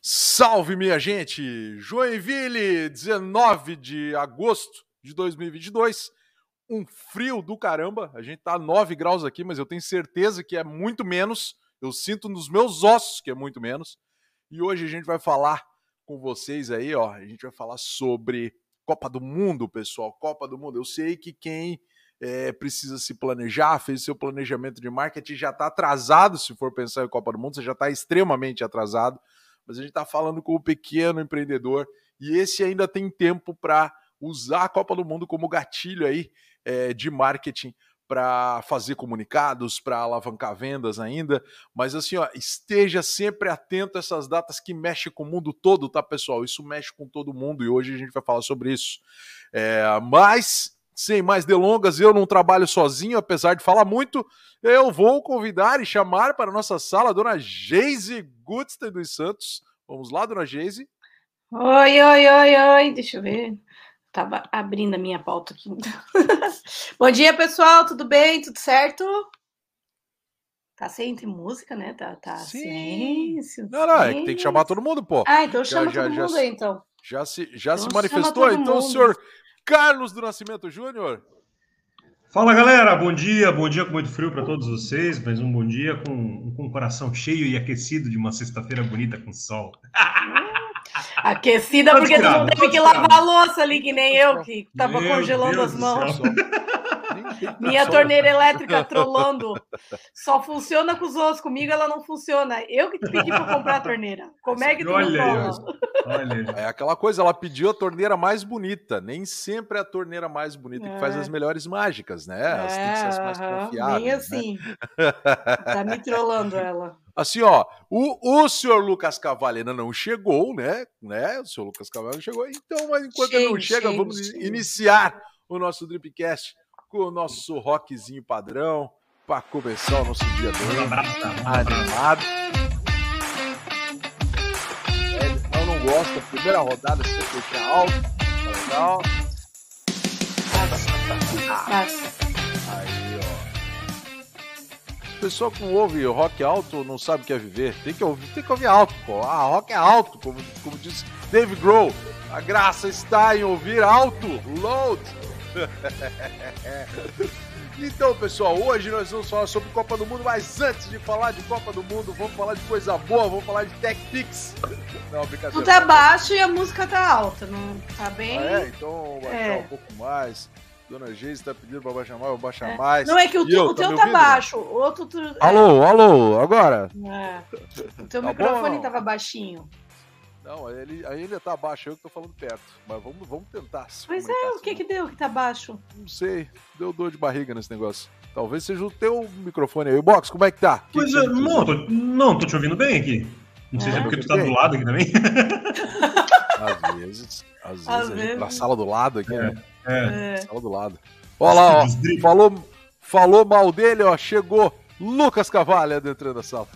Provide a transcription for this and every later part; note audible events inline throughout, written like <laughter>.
Salve, minha gente! Joinville, 19 de agosto de 2022. Um frio do caramba. A gente tá a 9 graus aqui, mas eu tenho certeza que é muito menos. Eu sinto nos meus ossos que é muito menos. E hoje a gente vai falar com vocês aí, ó. A gente vai falar sobre Copa do Mundo, pessoal. Copa do Mundo. Eu sei que quem é, precisa se planejar, fez seu planejamento de marketing, já está atrasado se for pensar em Copa do Mundo, você já está extremamente atrasado mas a gente está falando com o pequeno empreendedor e esse ainda tem tempo para usar a Copa do Mundo como gatilho aí é, de marketing para fazer comunicados, para alavancar vendas ainda, mas assim, ó, esteja sempre atento a essas datas que mexem com o mundo todo, tá, pessoal? Isso mexe com todo mundo e hoje a gente vai falar sobre isso. É, mas sem mais delongas, eu não trabalho sozinho, apesar de falar muito. Eu vou convidar e chamar para a nossa sala a dona Geise Gutstein dos Santos. Vamos lá, dona Geise. Oi, oi, oi, oi. Deixa eu ver. Tava abrindo a minha pauta aqui. <laughs> Bom dia, pessoal. Tudo bem? Tudo certo? Tá sem música, né? Tá, tá Sim. silêncio. Não, não, é que tem que chamar todo mundo, pô. Ah, então chama já, todo já, mundo já, aí, então. Já se, já então se manifestou? Então, mundo. senhor Carlos do Nascimento Júnior. Fala galera, bom dia, bom dia com muito frio para todos vocês, mas um bom dia com, com o coração cheio e aquecido de uma sexta-feira bonita com sol. <laughs> Aquecida porque tu não teve que lavar a louça ali, que nem eu, que tava Meu congelando Deus as mãos. <laughs> Minha torneira elétrica trolando. Só funciona com os outros. Comigo ela não funciona. Eu que pedi para comprar a torneira. Como é que tu olha, olha. É aquela coisa, ela pediu a torneira mais bonita. Nem sempre é a torneira mais bonita é. que faz é. as melhores mágicas, né? Elas é, têm que ser as mais confiáveis. Nem né? assim. Né? <laughs> Tá me trolando ela. Assim, ó, o, o senhor Lucas Cavalli ainda não chegou, né? né? O senhor Lucas Cavalli não chegou. Então, mas enquanto ele não chega, vamos iniciar o nosso Dripcast com o nosso rockzinho padrão para começar o nosso dia bem animado. É, eu não gosto, primeira rodada sempre deixa alto, tá legal. Aí, ó. O pessoal que não ouve rock alto não sabe o que é viver. Tem que ouvir, tem que ouvir alto, pô. Ah, rock é alto, como, como disse Dave Grohl. A graça está em ouvir alto. Load. <laughs> Então, pessoal, hoje nós vamos falar sobre Copa do Mundo, mas antes de falar de Copa do Mundo, vamos falar de coisa boa, vamos falar de Tech Pix. <laughs> Não, brincadeira. Tu tá baixo e a música tá alta, não tá bem? Ah, é, então baixar é. um pouco mais. Dona Geise tá pedindo pra baixar mais, eu vou baixar é. mais. Não, é que o, tu, o teu tá, tá baixo, o outro... Tu. Alô, alô, agora? É. O teu tá microfone bom? tava baixinho. Não, ele ainda tá baixo, eu que tô falando perto. Mas vamos, vamos tentar. Mas é, o que que deu que tá baixo? Não sei, deu dor de barriga nesse negócio. Talvez seja o teu microfone aí. Box, como é que tá? Pois que é, não, tô, não, tô te ouvindo bem aqui. Não sei é. se é porque tu tá do lado aqui também. <laughs> Às vezes. Às vezes, às vezes. na sala do lado aqui, é. né? É. Sala do lado. Olha lá, ó. Falou, falou mal dele, ó. Chegou Lucas Cavalho adentrando da sala.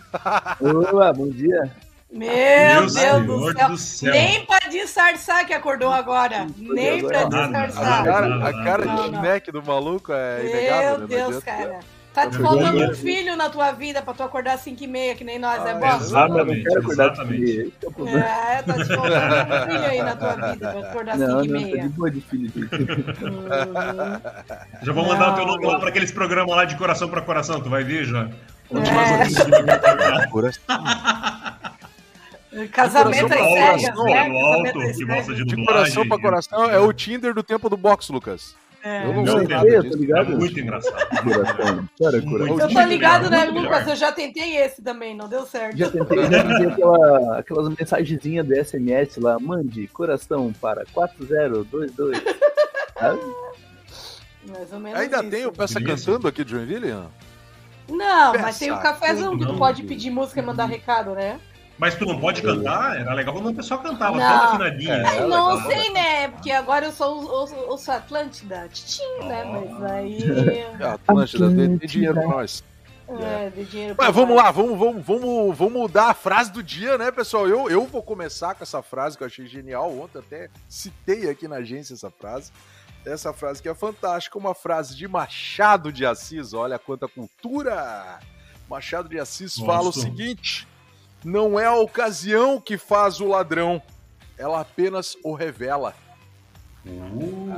Olá, bom dia. Meu, Deus, Deus do, céu. do, céu. Nem pra disfarçar que acordou agora. Nem pra disfarçar. A cara, a cara de snack do maluco é inegável. Meu né? Deus, cara. Tá te faltando um filho na tua vida pra tu acordar às 5 e meia, que nem nós, é ah, é bom? Exatamente, exatamente. É, tá te faltando um filho aí na tua vida pra acordar às 5 e meia. Não, de boa de filho. <laughs> já vou mandar não. o teu nome lá pra aqueles programas lá de coração pra coração, tu vai ver já. Onde é. mais <laughs> Casamento é cegas, né? Alto, que gosta de, de coração pra coração é o Tinder do tempo do box, Lucas. É. Eu não, não sei nada disso. Tá ligado? É muito engraçado. Cara, coração. Eu tô ligado, né, Lucas? Eu já tentei esse também, não deu certo. Já tentei, já tentei aquela, aquelas mensagenzinhas do SMS lá, mande coração para 4022. Mais ou menos Ainda isso. tem o Peça Cantando aqui de Joinville? Não, não mas tem o cafezão que tu pode pedir música e mandar recado, né? Mas tu não pode cantar? Era legal quando o pessoal cantava, não. toda afinadinha. É, não legal, sei, né? Porque agora eu sou o, o, Atlântida. Tchim, né? Mas aí. É, Atlântida, dê, dinheiro pra nós. É, dê dinheiro pra Mas vamos lá, vamos, vamos, vamos, vamos mudar a frase do dia, né, pessoal? Eu, eu vou começar com essa frase que eu achei genial. Ontem até citei aqui na agência essa frase. Essa frase que é fantástica, uma frase de Machado de Assis. Olha quanta cultura! Machado de Assis Nossa. fala o seguinte: Não é a ocasião que faz o ladrão, ela apenas o revela. Uh,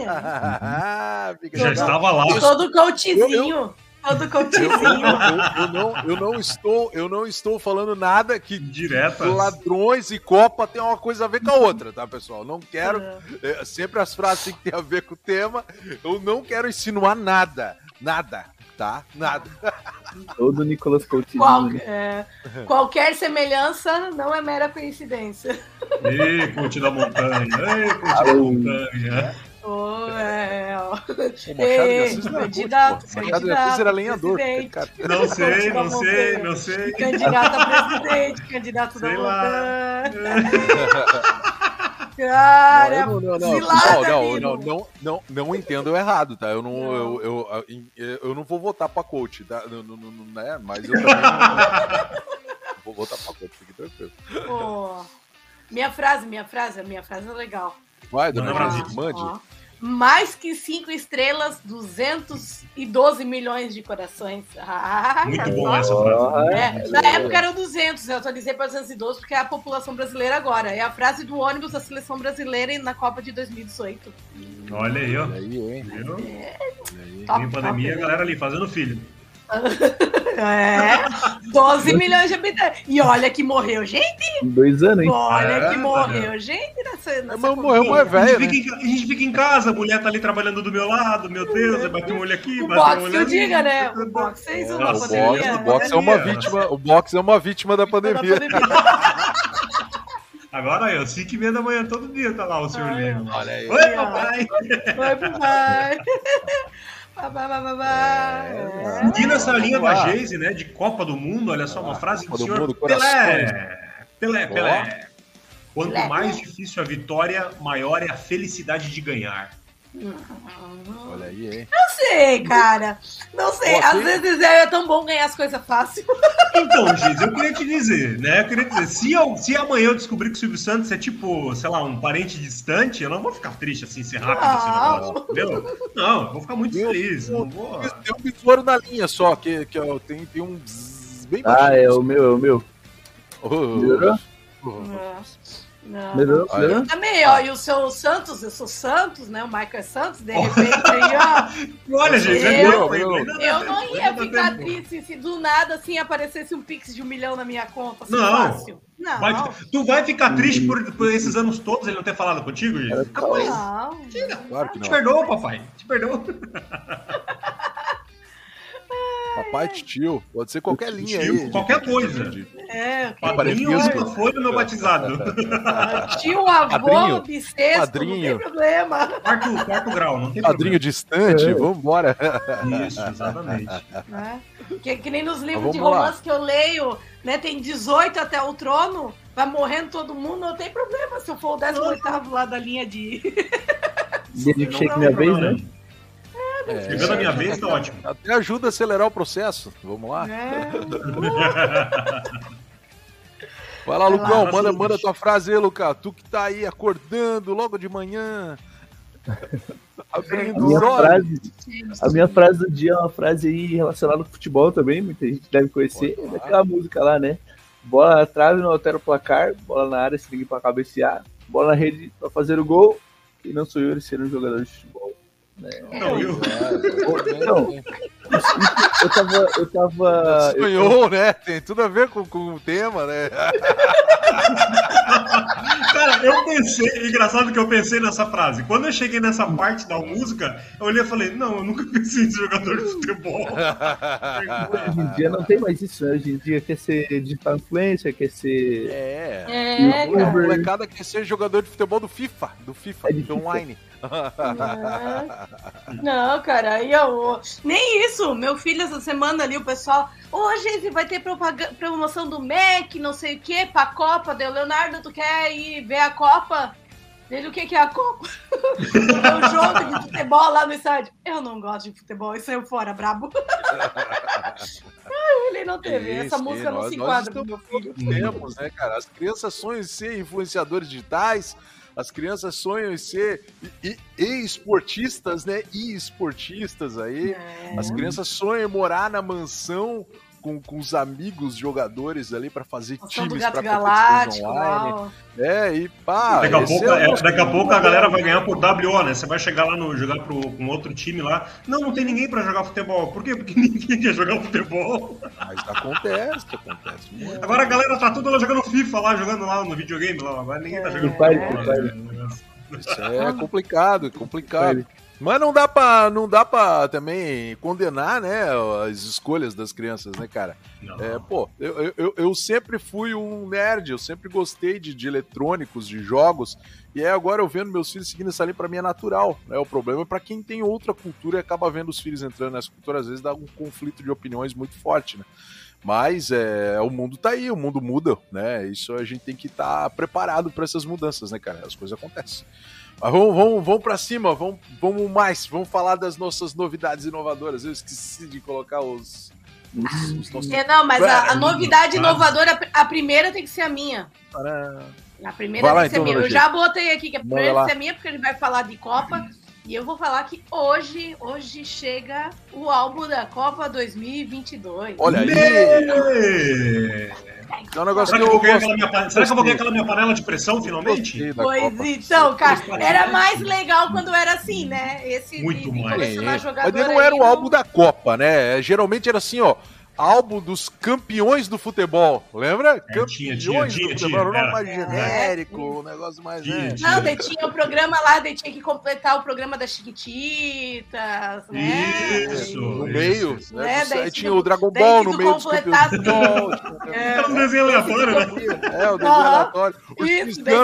Ah, <laughs> já estava lá. Todo coachzinho. Todo Eu, coachzinho. não, eu, não, eu, não estou, eu não estou falando nada que Diretas. ladrões e Copa tem uma coisa a ver com a outra, tá, pessoal? Não quero. é, sempre as frases têm que ter a ver com o tema. Eu não quero insinuar nada. Nada, tá? Nada. Todo Nicolas Coutinho. Qual- né? é, qualquer semelhança não é mera coincidência. Ei, coach da montanha. Ei, coach da montanha. Oh, é, ó. O Machado de Ei, Assis não é candidato. Machado de Assis era lenhador. Não sei, não sei, não sei. Candidato a presidente, candidato Sei da lá. montanha. <laughs> Cara, não, não, não, não, não, não, não, não, não entendo errado, tá? Eu não, Eu, eu, eu, eu não vou votar pra coach, tá? Não, não, não, né? Mas eu também não vou votar pra coach, fique tranquilo. Minha frase, minha frase, minha frase é legal. Vai, dona Brasil, mande. Mais que cinco estrelas, 212 milhões de corações. Ah, Muito bom essa frase. Ah, É, na época eram 200, eu atualizei para 212 porque é a população brasileira agora. É a frase do ônibus da seleção brasileira na Copa de 2018. Olha aí, ó. Olha aí, hein? Viu? Olha aí. Top, Em pandemia, a top. galera ali fazendo filho. É, 12 milhões de habitantes. E olha que morreu gente, dois anos, hein? olha É, que morreu gente nessa, nessa Mas morreu mais a, velho, gente né? fica em, a gente fica em casa, a mulher tá ali trabalhando do meu lado, meu Deus, vai bater um olho aqui, O bater um boxe, olho eu ali. diga, né? O fez É, uma o pandemia. boxe, né? o boxe é uma vítima, o boxe é uma vítima da pandemia. <laughs> Agora ó, 5 e meia da manhã, todo dia tá lá o senhor Ai, Lino. Olha aí. Oi, papai! Vai, papai. <laughs> Papai. É, Seguindo nessa linha da. Geise, né, de Copa do Mundo, olha só, uma Ah, frase do senhor Pelé. Pelé. Pelé. Quanto mais difícil a vitória, maior é a felicidade de ganhar. Olha aí, hein? Não sei, cara. Não sei. Às vezes é tão bom ganhar as coisas fácil. <laughs> Então, Geise, eu queria te dizer, né? Eu queria dizer, se, eu, se amanhã eu descobrir que o Silvio Santos é tipo, sei lá, um parente distante, eu não vou ficar triste assim, ser rápido esse Não. negócio, entendeu? Não, eu vou ficar muito Meu feliz. Não vou... Tem um besouro na linha só, que, que ó, tem, tem um bem Ah, é o meu, é o meu. Melhorou? Não. Melhorou? Ah, é? Melhorou? Também, ó, e o seu Santos, eu sou Santos, né? O Michael é Santos, de repente aí, ó. <laughs> Olha, gente, é Eu- hein? eu- Eu tempo, não ia ficar tempo. triste se do nada assim aparecesse um pix de um milhão na minha conta. Assim, Não. Fácil. Não. Vai tu vai ficar triste por, por esses anos todos ele não ter falado contigo, Capaz. Não. Claro que Te não. perdoa, papai. Te perdoa. <laughs> Papai tio, pode ser qualquer linha Tio, aí. de- qualquer de- coisa. de- de- É, Padrinho foi no meu batizado? <laughs> tio, avô, Padrinho. bissexto, Padrinho. não tem problema. quarto, quarto grau, não tem Padrinho distante, É. vambora. problema. Isso, exatamente. né? Que, que nem nos livros Mas de vamos lá. romance que eu leio, né? Tem 18 até o trono, vai morrendo todo mundo, não tem problema se eu for o 18 lá da linha de. Não, chega minha vez, não. né? É, Chegando a minha vez, tá ótimo. Até ajuda a acelerar o processo. Vamos lá. né? <laughs> Vai lá, Vai Lucão, lá, manda, Lucas. manda tua frase aí, Lucas. Tu que tá aí acordando logo de manhã. <laughs> A minha frase, a minha frase do dia é uma frase aí relacionada ao futebol também, muita gente deve conhecer. É falar. daquela música lá, né? Bola na trave, não altera o placar, bola na área, se ninguém pra cabecear, bola na rede pra fazer o gol, e não sou eu ele ser um jogador de futebol. Não, eu. É, Não. Eu tava. Eu tava. eu Sonhou, né? Tem tudo a ver com, com o tema, né? <laughs> Cara, eu pensei, engraçado que eu pensei nessa frase. Quando eu cheguei nessa parte da música, eu olhei e falei, não, eu nunca pensei em jogador de futebol. Hoje em dia não tem mais isso, né? Hoje em dia quer ser digital influencer, quer ser. É. É, A cara. molecada quer ser jogador de futebol do FIFA, do FIFA, É do FIFA. online. Não, cara, aí eu. Nem isso. Meu filho, essa semana ali, o pessoal. Ô, gente, vai ter promoção do Mac, não sei o quê, pra Copa. Deu, Leonardo, tu quer ir ver a Copa? Ele, o que, que é a Copa? o <laughs> jogo de futebol lá no estádio. Eu não gosto de futebol, e saiu fora, brabo. <laughs> Ai, ele não teve. Essa música sim, não nós- se nós enquadra no estamos meu filho. Temos, né, cara? As crianças sonham em ser influenciadores digitais, as crianças sonham em ser e-esportistas, né? E-esportistas aí. É. As crianças sonham em morar na mansão com, com os amigos jogadores ali para fazer Nossa, times para Galáctico, online. ó. É, e pá. Daqui a, pouco, é é, nosso daqui a pouco a galera vai ganhar por WO, né? Você vai chegar lá no jogar pro, com outro time lá. Não, não tem ninguém pra jogar futebol. Por quê? Porque <laughs> ninguém quer jogar futebol. Mas acontece, acontece. muito. Agora a galera tá toda lá jogando FIFA lá, jogando lá no videogame lá. Agora ninguém tá jogando Free Fire, futebol? Isso é complicado, é complicado. Mas não dá pra, não dá pra também condenar, né, as escolhas das crianças, né, cara? É, pô, eu, eu- eu, sempre fui um nerd, eu sempre gostei de, de eletrônicos, de jogos, e aí agora eu vendo meus filhos seguindo essa linha, pra mim é natural, né? O problema é pra quem tem outra cultura e acaba vendo os filhos entrando nessa cultura, às vezes dá um conflito de opiniões muito forte, né? Mas é, o mundo tá aí, o mundo muda, né? Isso a gente tem que estar preparado pra essas mudanças, né, cara? As coisas acontecem. Mas vamos, vamos, vamos para cima, vamos, vamos mais, vamos falar das nossas novidades inovadoras. Eu esqueci de colocar os, os, os nossos. É, não, mas a, a novidade Claro. inovadora, a primeira tem que ser a minha. A primeira lá, tem que ser então, a minha. Eu já botei aqui que a primeira tem que ser a minha, porque ele vai falar de Copa. E eu vou falar que hoje, hoje chega o álbum da Copa 2022. Olha aí, é um negócio Será que que, eu eu vou ganhar aquela será que eu vou ganhar aquela minha panela de pressão finalmente? Pois Copa. então, cara, era mais legal quando era assim, né? Esse Muito mais. É, mas não era aí, o álbum da Copa, né? Geralmente era assim, ó. Álbum dos campeões do futebol, lembra? É, tinha, tinha, campeões tinha, do tinha, futebol, era um era. nome mais É. genérico, um negócio mais. Tinha, né? tinha. Não, daí tinha o programa lá, daí tinha que completar o programa das Chiquititas, né? Isso. No meio, isso. né? Daí Aí tinha tinha o Dragon daí Ball no meio campeões do. É, Era um desenho aleatório, né? É, o desenho aleatório. O Isso, daí.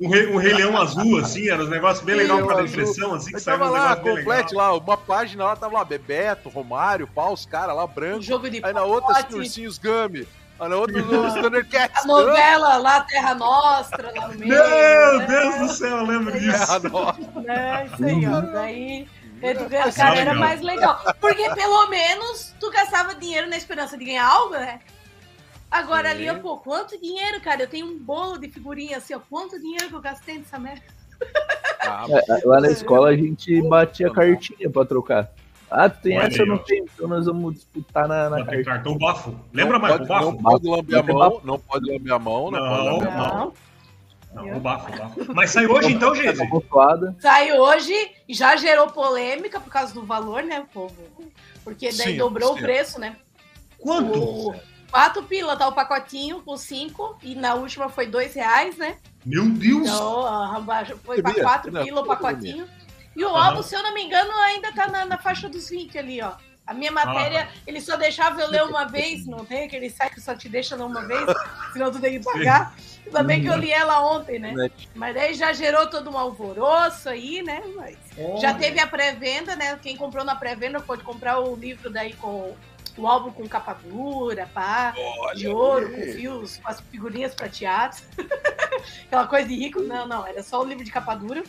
Um rei, um rei leão azul, assim, era uns negócios bem Leão pra impressão, assim, que saiu tava um lá, negócio legal. complete lá, uma página lá, tava lá, Bebeto, Romário, pau, os caras lá, Um branco. jogo de Aí na outra, os pote, ursinhos Gummy. Aí na outra, os Thundercats a novela lá, Terra Nostra, lá no meio. Meu né? Deus do céu, eu lembro disso. Ah, nossa. É, isso aí, ó. Daí, ganha- Mas cara, é era legal. mais legal. Porque pelo menos tu gastava dinheiro na esperança de ganhar algo, né? Agora Sim. ali, ó, pô, quanto dinheiro, cara? Eu tenho um bolo de figurinha assim, ó. Quanto dinheiro que eu gastei nessa merda? Ah, É, Lá na escola a gente batia cartinha pra trocar. Ah, tu tem Olha essa, eu não ó. tenho. Então nós vamos disputar na, na Não, tem cartinha. cartão bafo. Lembra, não mais pode, o bafo? Não pode lamber a Não. mão, não pode lamber a mão, não, Não, pode lamber a mão. Não. Não, o bafo, o bafo. Mas sai hoje então, gente? Amontoada. Sai hoje e já gerou polêmica por causa do valor, né, povo? Porque daí Sim, dobrou sim. o preço, né? Quanto? O quatro pila tá o pacotinho com cinco e na última foi dois reais, né? Meu Deus! Então a rambagem foi Sabia? quatro pila o pacotinho. E o álbum, se eu não me engano, ainda tá na, na faixa dos 20 ali, ó. A minha matéria, ele só deixava eu ler uma vez, não tem aquele site que só te deixa ler uma vez, <laughs> senão tu tem que pagar. Ainda bem que eu li ela ontem, né? Mas daí já gerou todo um alvoroço aí, né? Mas já teve a pré-venda, né? Quem comprou na pré-venda pode comprar o livro daí com o álbum com capa dura, pá, de ouro, com fios, com as figurinhas prateadas. <laughs> Aquela coisa de rico. Não, não, era só o livro de capa dura.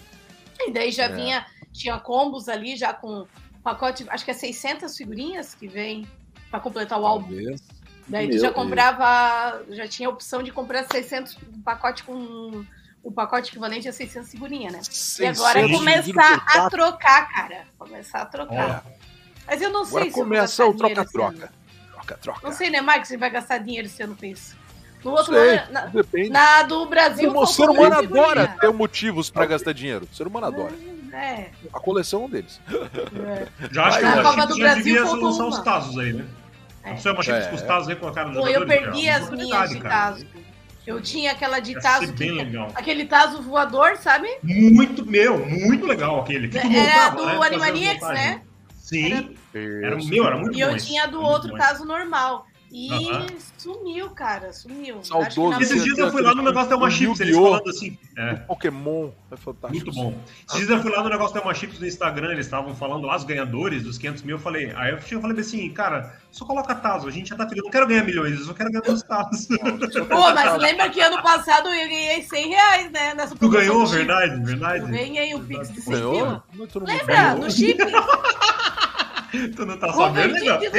E daí já É. vinha, tinha combos ali já com pacote, acho que é 600 figurinhas que vem para completar o álbum. Talvez. Daí tu já Deus. comprava, já tinha a opção de comprar 600, um pacote com o pacote equivalente a 600 figurinhas, né? E agora é 600 começar a trocar, cara. Começar a trocar. É. Mas eu não sei Agora se eu vou começa o troca-troca. Troca-troca. Não sei, né, Marcos? Você vai gastar dinheiro esse ano com isso. No outro Sei, ano, na, depende. na do Brasil. o ser humano adora ter motivos pra gastar dinheiro. O ser humano adora. É, A coleção é deles. é. Já acho que o Copa do Brasil devia lançar uma. os Tazos aí, né? É. Não sei uma Chips É. com os Tazos aí colocaram nos Pô, eu perdi as Uma minhas de Tazo. Eu tinha aquela de Tazo. que- legal. Aquele Tazo voador, sabe? Muito, meu, muito legal aquele. Que Era montava, do né? Animaniacs, né? Sim. Era, Isso. meu, era muito E eu bom esse. tinha do outro. Tazo normal. E sumiu, cara, sumiu. Saudoso. Acho que na- Esses dias eu fui lá no negócio da uma O Chips, eles falando assim. É. Pokémon é fantástico. Muito bom. Esses dias eu fui lá no negócio da uma Chips no Instagram, eles estavam falando lá os ganhadores dos 500 mil. Eu falei, aí eu falei assim, cara, só coloca Tazo, a gente já tá feliz. Eu não quero ganhar milhões, eu só quero ganhar meus Tazos. <laughs> Pô, mas lembra que ano passado eu ganhei 100 reais, né? Nessa Tu ganhou, verdade, verdade. Eu ganhei um Pix de 100 Ganhou? pila. Não, todo mundo Lembra? ganhou. No chip? <laughs> Tu não tá sabendo, que-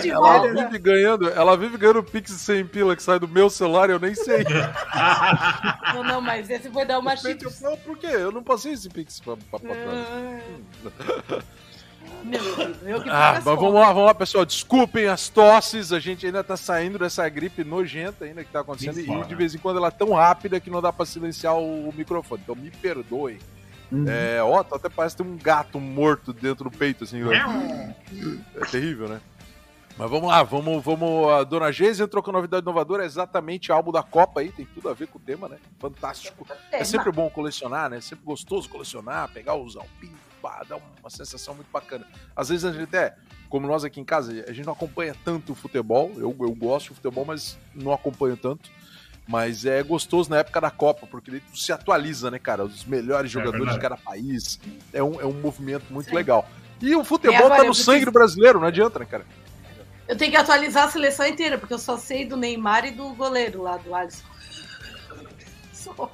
de Ela volta. vive ganhando, ela vive ganhando Pix sem pila que sai do meu celular, eu nem sei. <laughs> Não, não, mas esse foi dar uma chip. Eu falo, por quê? Eu não passei esse Pix pra, pra, pra trás. Ah. ah, mas vamos lá, vamos lá, pessoal. Desculpem as tosses, a gente ainda tá saindo dessa gripe nojenta ainda que tá acontecendo. e de vez em quando ela é tão rápida que não dá pra silenciar o, microfone. Então me perdoem. Uhum. É, ó, até parece ter um gato morto dentro do peito, assim. é terrível, né? Mas vamos lá, vamos, vamos. A Dona Geise entrou com novidade inovadora, é exatamente álbum da Copa aí, tem tudo a ver com o tema, né? Fantástico. É sempre bom colecionar, né? Sempre gostoso colecionar, pegar os alpinhos, pá, dá uma sensação muito bacana. Às vezes a gente até, como nós aqui em casa, a gente não acompanha tanto o futebol. Eu, eu gosto de futebol, mas não acompanho tanto. Mas é gostoso na época da Copa, porque ele se atualiza, né, cara? Os melhores é jogadores é de cada país. É um, é um movimento muito Sim. legal. E o futebol é, tá no sangue do brasileiro, não adianta, né, cara? Eu tenho que atualizar a seleção inteira, porque eu só sei do Neymar e do goleiro lá, do Alisson. <laughs> Só.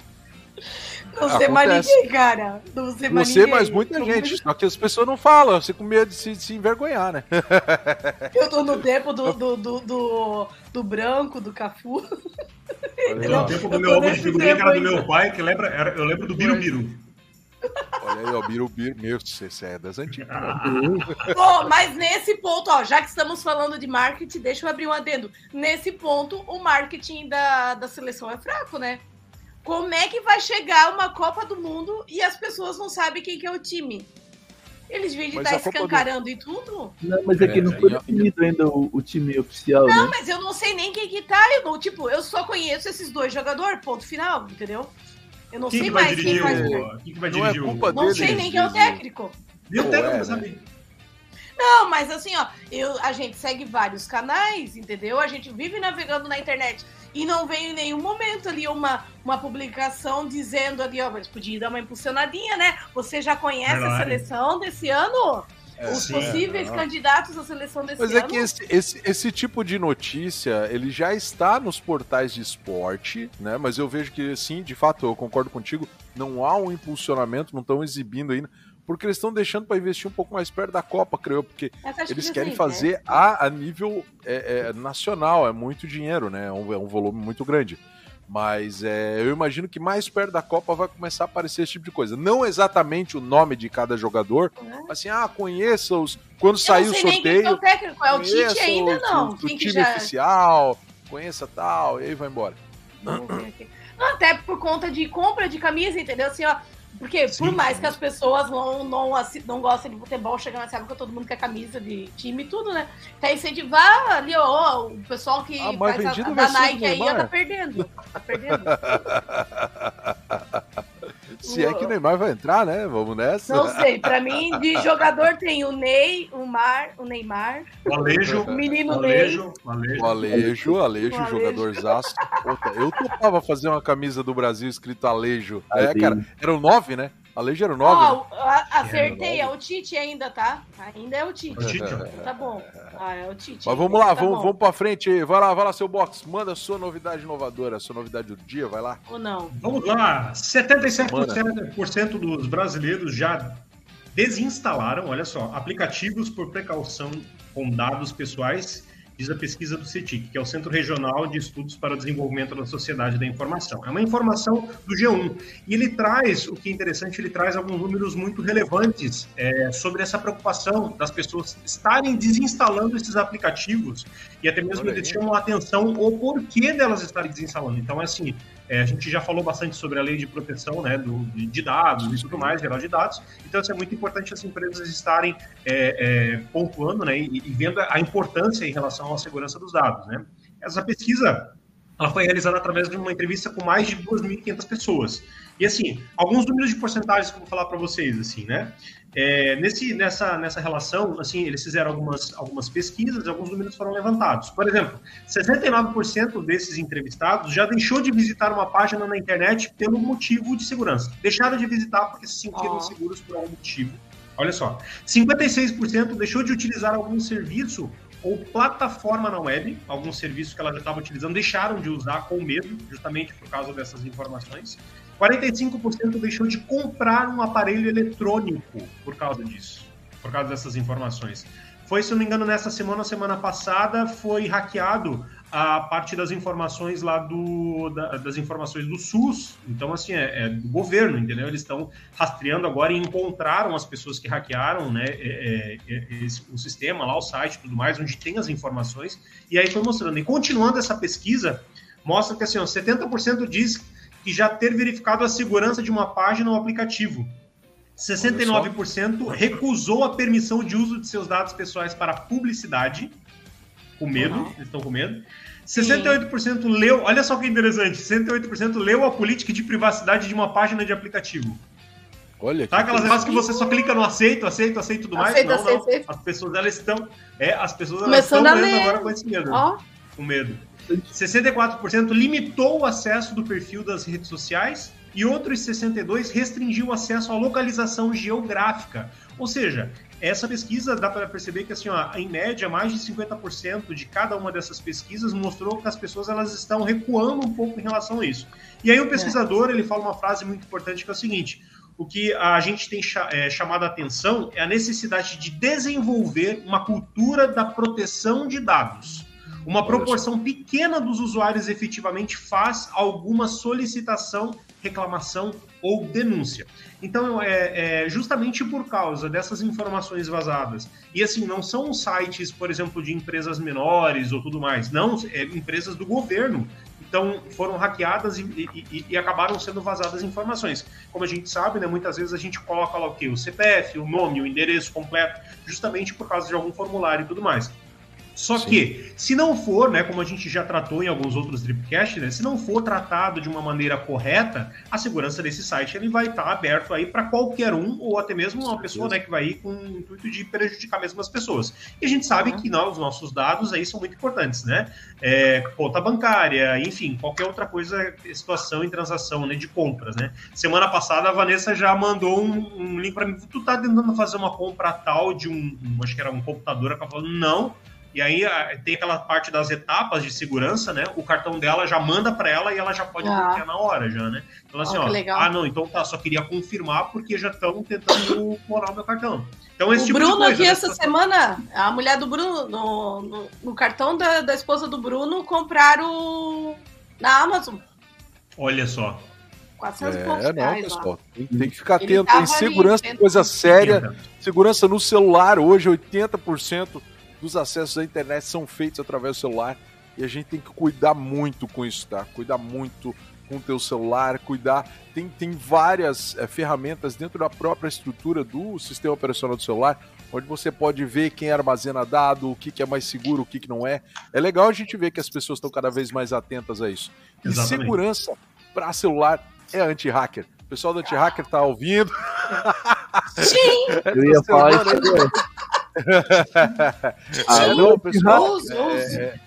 Não sei mais ninguém, cara. Não sei mais Você, ninguém. mas muita gente. Só que as pessoas não falam, você com medo de se, de se envergonhar, né? <laughs> Eu tô no tempo do, do, do, do, do branco, do Cafu. <laughs> Eu no tempo do meu ovo de figurinha, que era do meu pai, que lembra, era, eu lembro do Biru Biru. Olha aí, ó, Birubiru, meu, você é das antigas. <laughs> oh, mas nesse ponto, ó, já que estamos falando de marketing, deixa eu abrir um adendo. Nesse ponto, o marketing da, da seleção é fraco, né? Como é que vai chegar uma Copa do Mundo e as pessoas não sabem quem que é o time? Eles vêm de estar escancarando do... e tudo? Não, mas é que não foi definido ainda o, o, time oficial. Não, né? mas eu não sei nem quem que tá. Eu não, tipo, eu só conheço esses dois jogadores, ponto final, entendeu? Eu não quem sei mais quem faz o... Quem que vai dirigir não é culpa o... Não sei nem quem é o técnico. E o técnico, sabe? Não, mas assim, ó, eu, a gente segue vários canais, entendeu? A gente vive navegando na internet e não veio em nenhum momento ali uma, uma publicação dizendo ali, ó, mas podia dar uma impulsionadinha, né? Você já conhece Verdade. a seleção desse ano? É, Os sim, possíveis é, candidatos à seleção desse Mas ano. Mas é que esse, esse, esse, tipo de notícia, ele já está nos portais de esporte, né? Mas eu vejo que, sim, de fato, eu concordo contigo, não há um impulsionamento, não estão exibindo ainda porque eles estão deixando para investir um pouco mais perto da Copa, creio, porque eles que querem sim, fazer né? a, a nível é, é, nacional, é muito dinheiro, né? É um, é um volume muito grande. Mas é, eu imagino que mais perto da Copa vai começar a aparecer esse tipo de coisa. Não exatamente o nome de cada jogador, uhum. assim, ah, conheça-os. Quando sair o sorteio. é o técnico, é o Tite ainda não. O, o time já... oficial, conheça tal, e aí vai embora. Até por conta de compra de camisa, entendeu? Assim, ó, porque Sim, por mais que as pessoas não, não, não gostem de futebol, chegando nessa época todo mundo quer camisa de time e tudo, né? Quer incentivar ali, ó, o pessoal que ah, faz a, a da Nike aí, ó, tá perdendo. Tá perdendo. <laughs> Se é que o Neymar vai entrar, né? Vamos nessa. Não sei. Pra mim, de jogador tem o Ney, o Mar, o Neymar. O Alejo. O menino Alejo, Ney. O Alejo, Alejo, Alejo, Alejo. jogador zaço. Eu topava fazer uma camisa do Brasil escrito Alejo. É, cara, era o 9, né? Alejo era o 9. Oh, né? Acertei, é o Tite ainda, tá? Ainda é o Tite. O Tite? Tá bom. Ah, é o Tite. Mas vamos lá, tá vamos, vamos pra frente aí. Vai lá, vai lá, seu box. Manda a sua novidade inovadora, a sua novidade do dia, vai lá. Ou não? Vamos lá. 77% dos brasileiros já desinstalaram, olha só, aplicativos por precaução com dados pessoais diz a pesquisa do CETIC, que é o Centro Regional de Estudos para o Desenvolvimento da Sociedade da Informação. É uma informação do G1. E ele traz, o que é interessante, ele traz alguns números muito relevantes é, sobre essa preocupação das pessoas estarem desinstalando esses aplicativos e até mesmo eles chamam a atenção o porquê delas estarem desinstalando. Então, é assim, é, a gente já falou bastante sobre a lei de proteção né, do, de dados e tudo mais, geral de dados. Então, isso é muito importante as empresas estarem é, é, pontuando né, e, e, vendo a importância em relação à segurança dos dados. Né? Essa pesquisa ela foi realizada através de uma entrevista com mais de 2.500 pessoas. E, assim, alguns números de porcentagens que eu vou falar para vocês, assim, né? É, nesse, nessa, nessa relação, assim, eles fizeram algumas, algumas pesquisas e alguns números foram levantados. Por exemplo, 69% desses entrevistados já deixou de visitar uma página na internet pelo motivo de segurança. Deixaram de visitar porque se sentiram oh. seguros por algum motivo. Olha só, 56% deixou de utilizar algum serviço ou plataforma na web, alguns serviços que ela já estava utilizando deixaram de usar com medo, justamente por causa dessas informações. 45% deixou de comprar um aparelho eletrônico por causa disso, por causa dessas informações. Foi, se não me engano, nessa semana, semana passada, foi hackeado a parte das informações lá do da, das informações do SUS. Então, assim, é, é do governo, entendeu? Eles estão rastreando agora e encontraram as pessoas que hackearam, né? É, é, é esse, o sistema lá, o site, tudo mais, onde tem as informações. E aí foi mostrando. E continuando essa pesquisa, mostra que assim, ó, 70% diz que já ter verificado a segurança de uma página ou aplicativo. 69% recusou a permissão de uso de seus dados pessoais para publicidade, com medo, uhum. eles estão com medo. 68% Sim. leu, olha só que interessante, 68% leu a política de privacidade de uma página de aplicativo. Olha tá aquelas negócios que você só clica no aceito, aceito, aceito tudo aceito, mais? Não, aceito, não. Aceito. As pessoas elas estão, é, as pessoas elas estão lendo agora com esse medo. Oh. Com medo. 64% limitou o acesso do perfil das redes sociais e outros 62 restringiu o acesso à localização geográfica. Ou seja, essa pesquisa dá para perceber que assim, ó, em média, mais de 50% de cada uma dessas pesquisas mostrou que as pessoas elas estão recuando um pouco em relação a isso. E aí o pesquisador ele fala uma frase muito importante que é o seguinte: o que a gente tem é, chamado a atenção é a necessidade de desenvolver uma cultura da proteção de dados. Uma proporção pequena dos usuários efetivamente faz alguma solicitação, reclamação ou denúncia. Então, é, é, justamente por causa dessas informações vazadas. E assim, não são sites, por exemplo, de empresas menores ou tudo mais. Não, é empresas do governo. Então, foram hackeadas e, e, e, acabaram sendo vazadas informações. Como a gente sabe, né, muitas vezes a gente coloca lá o quê? O CPF, o nome, o endereço completo, justamente por causa de algum formulário e tudo mais. Só Sim. que, se não for, né, como a gente já tratou em alguns outros Dripcast, né, se não for tratado de uma maneira correta, a segurança desse site ele vai estar tá aberto aí para qualquer um, ou até mesmo uma pessoa né, que vai ir com o intuito de prejudicar mesmo as pessoas. E a gente sabe uhum. que não, os nossos dados aí são muito importantes, né? É, conta bancária, enfim, qualquer outra coisa, situação em transação né, de compras, né? Semana passada a Vanessa já mandou um, um link para mim, tu tá tentando fazer uma compra tal de um, um acho que era um computador, ela falou, não, e aí tem aquela parte das etapas de segurança, né? O cartão dela já manda para ela e ela já pode ah. bloquear na hora, já, né? Então assim, oh, ó, legal. ah, não, então tá, só queria confirmar porque já estão tentando <laughs> clonar o meu cartão. Então esse o tipo Bruno coisa, aqui né? essa semana, a mulher do Bruno, no, no, no cartão da, da esposa do Bruno, compraram na Amazon. Olha só. 400 é, poucos não, reais, pessoal. Tem, tem, que ficar atento. Tem segurança, ali, coisa séria. Segurança no celular, hoje 80% dos acessos à internet são feitos através do celular e a gente tem que cuidar muito com isso, tá? Cuidar muito com o teu celular, cuidar. Tem, tem várias é, ferramentas dentro da própria estrutura do sistema operacional do celular, onde você pode ver quem armazena dado, o que, que é mais seguro, o que, que não é. É legal a gente ver que as pessoas estão cada vez mais atentas a isso. E Exatamente. segurança para celular é anti-hacker. O pessoal do anti-hacker tá ouvindo. Sim! <laughs> Eu ia falar isso ah, não, pessoal, é,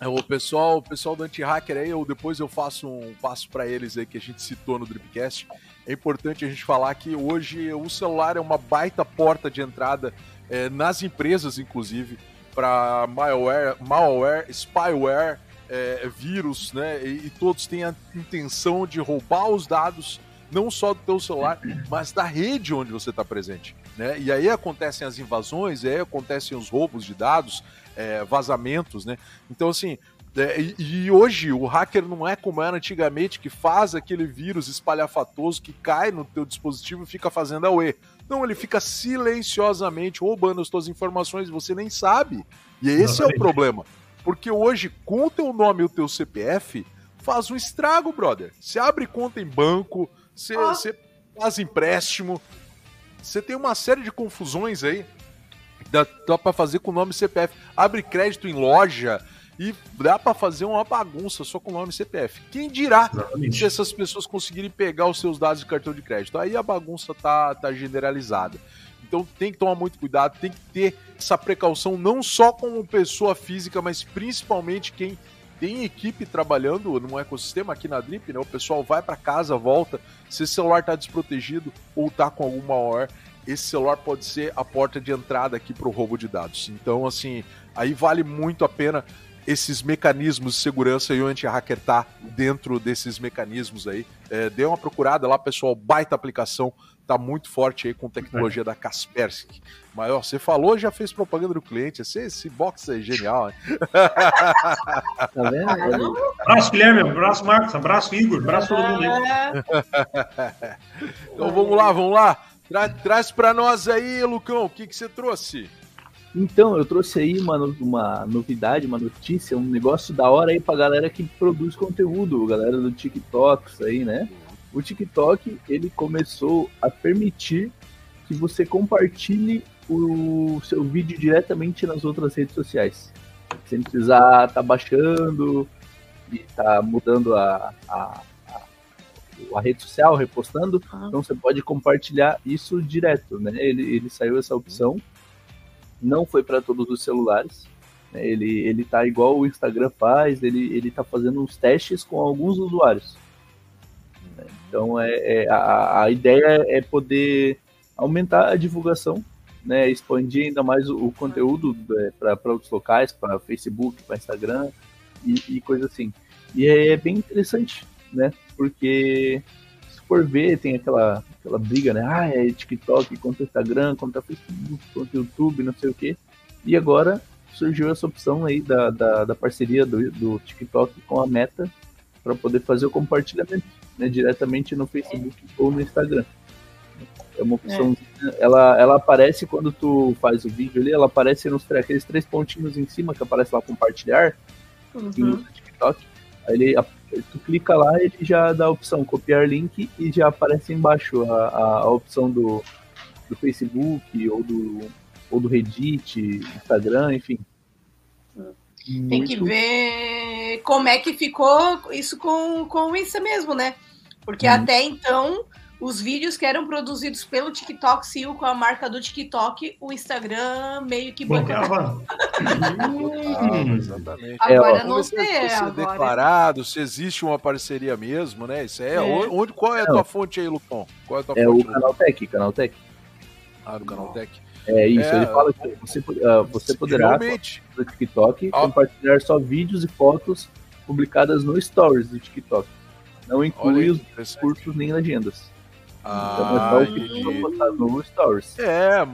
é, o pessoal, o pessoal do anti-hacker aí, eu, depois eu faço um passo para eles aí que a gente citou no Dripcast. É importante a gente falar que hoje o celular é uma baita porta de entrada é, nas empresas, inclusive, para malware, malware, spyware, é, vírus, né? E, e todos têm a intenção de roubar os dados não só do teu celular, mas da rede onde você está presente. Né? E aí acontecem as invasões, aí acontecem os roubos de dados, é, vazamentos, né? Então, assim, é, e, e, hoje o hacker não é como era antigamente, que faz aquele vírus espalhafatoso que cai no teu dispositivo e fica fazendo a UE. Não, ele fica silenciosamente roubando as tuas informações e você nem sabe. E esse é o problema. Porque hoje, com o teu nome e o teu CPF, faz um estrago, brother. Você abre conta em banco, você, ah. você faz empréstimo, você tem uma série de confusões aí. Dá, dá para fazer com o nome CPF. Abre crédito em loja e dá para fazer uma bagunça só com o nome CPF. Quem dirá Exatamente. se essas pessoas conseguirem pegar os seus dados de cartão de crédito? Aí a bagunça tá, tá generalizada. Então tem que tomar muito cuidado, tem que ter essa precaução não só como pessoa física, mas principalmente quem tem equipe trabalhando num ecossistema aqui na Drip, né? O pessoal vai para casa, volta, se o celular está desprotegido ou está com alguma hora, esse celular pode ser a porta de entrada aqui para o roubo de dados. Então, assim, aí vale muito a pena esses mecanismos de segurança e o anti-hacker tá dentro desses mecanismos aí. É, dê uma procurada lá, pessoal, baita aplicação, tá muito forte aí com tecnologia da Kaspersky. Mas ó, você falou, já fez propaganda do cliente, esse, esse box é genial, hein? tá vendo? Abraço, Guilherme, abraço, Marcos, abraço, Igor, abraço todo mundo aí. <laughs> então vamos lá, vamos lá. Tra traz para nós aí, Lucão, o que, que você trouxe? Então, eu trouxe aí uma, uma novidade, uma notícia, um negócio da hora aí pra galera que produz conteúdo, galera do TikTok, aí, né? O TikTok, ele começou a permitir que você compartilhe o seu vídeo diretamente nas outras redes sociais. Sem precisar estar tá baixando e tá mudando a, a, a, a, rede social, repostando. Ah. Então você pode compartilhar isso direto, né? Ele, ele saiu essa opção não foi para todos os celulares. Né? Ele, ele tá igual o Instagram faz, ele, ele tá fazendo uns testes com alguns usuários. Né? Então é, é a, a, ideia é poder aumentar a divulgação, né? expandir ainda mais o, o conteúdo é, para outros locais, para Facebook, para Instagram e, e coisa assim. E é, é bem interessante, né? Porque se for ver, tem aquela aquela briga, né? Ah, é TikTok contra Instagram, contra Facebook, contra YouTube, não sei o quê. E agora surgiu essa opção aí da, da, da parceria do, do TikTok com a Meta para poder fazer o compartilhamento né, diretamente no Facebook ou no Instagram. É uma opção. É. Ela, ela aparece quando tu faz o vídeo ali, ela aparece nos aqueles três pontinhos em cima que aparece lá compartilhar. Uhum. no TikTok. Aí ele tu clica lá, ele já dá a opção copiar link e já aparece embaixo a, a, a opção do, do Facebook ou do, ou do Reddit, Instagram, enfim. Tem Muito... que ver como é que ficou isso com, com isso mesmo, né? Porque hum. até então os vídeos que eram produzidos pelo TikTok saiu com a marca do TikTok, o Instagram meio que bloqueava. hum, exatamente. Agora é, não sei. Se, se agora... declarado, se existe uma parceria mesmo, né? Isso é. é. Onde, qual é a tua fonte aí, Lupão? Qual é a tua é fonte? o Canaltech, Canaltech. Ah, do Canaltech. É isso, é, ele fala que você, uh, você poderá, no TikTok, ah. compartilhar só vídeos e fotos publicadas no Stories do TikTok. Não inclui os cursos nem legendas. Ah, no Stories. É,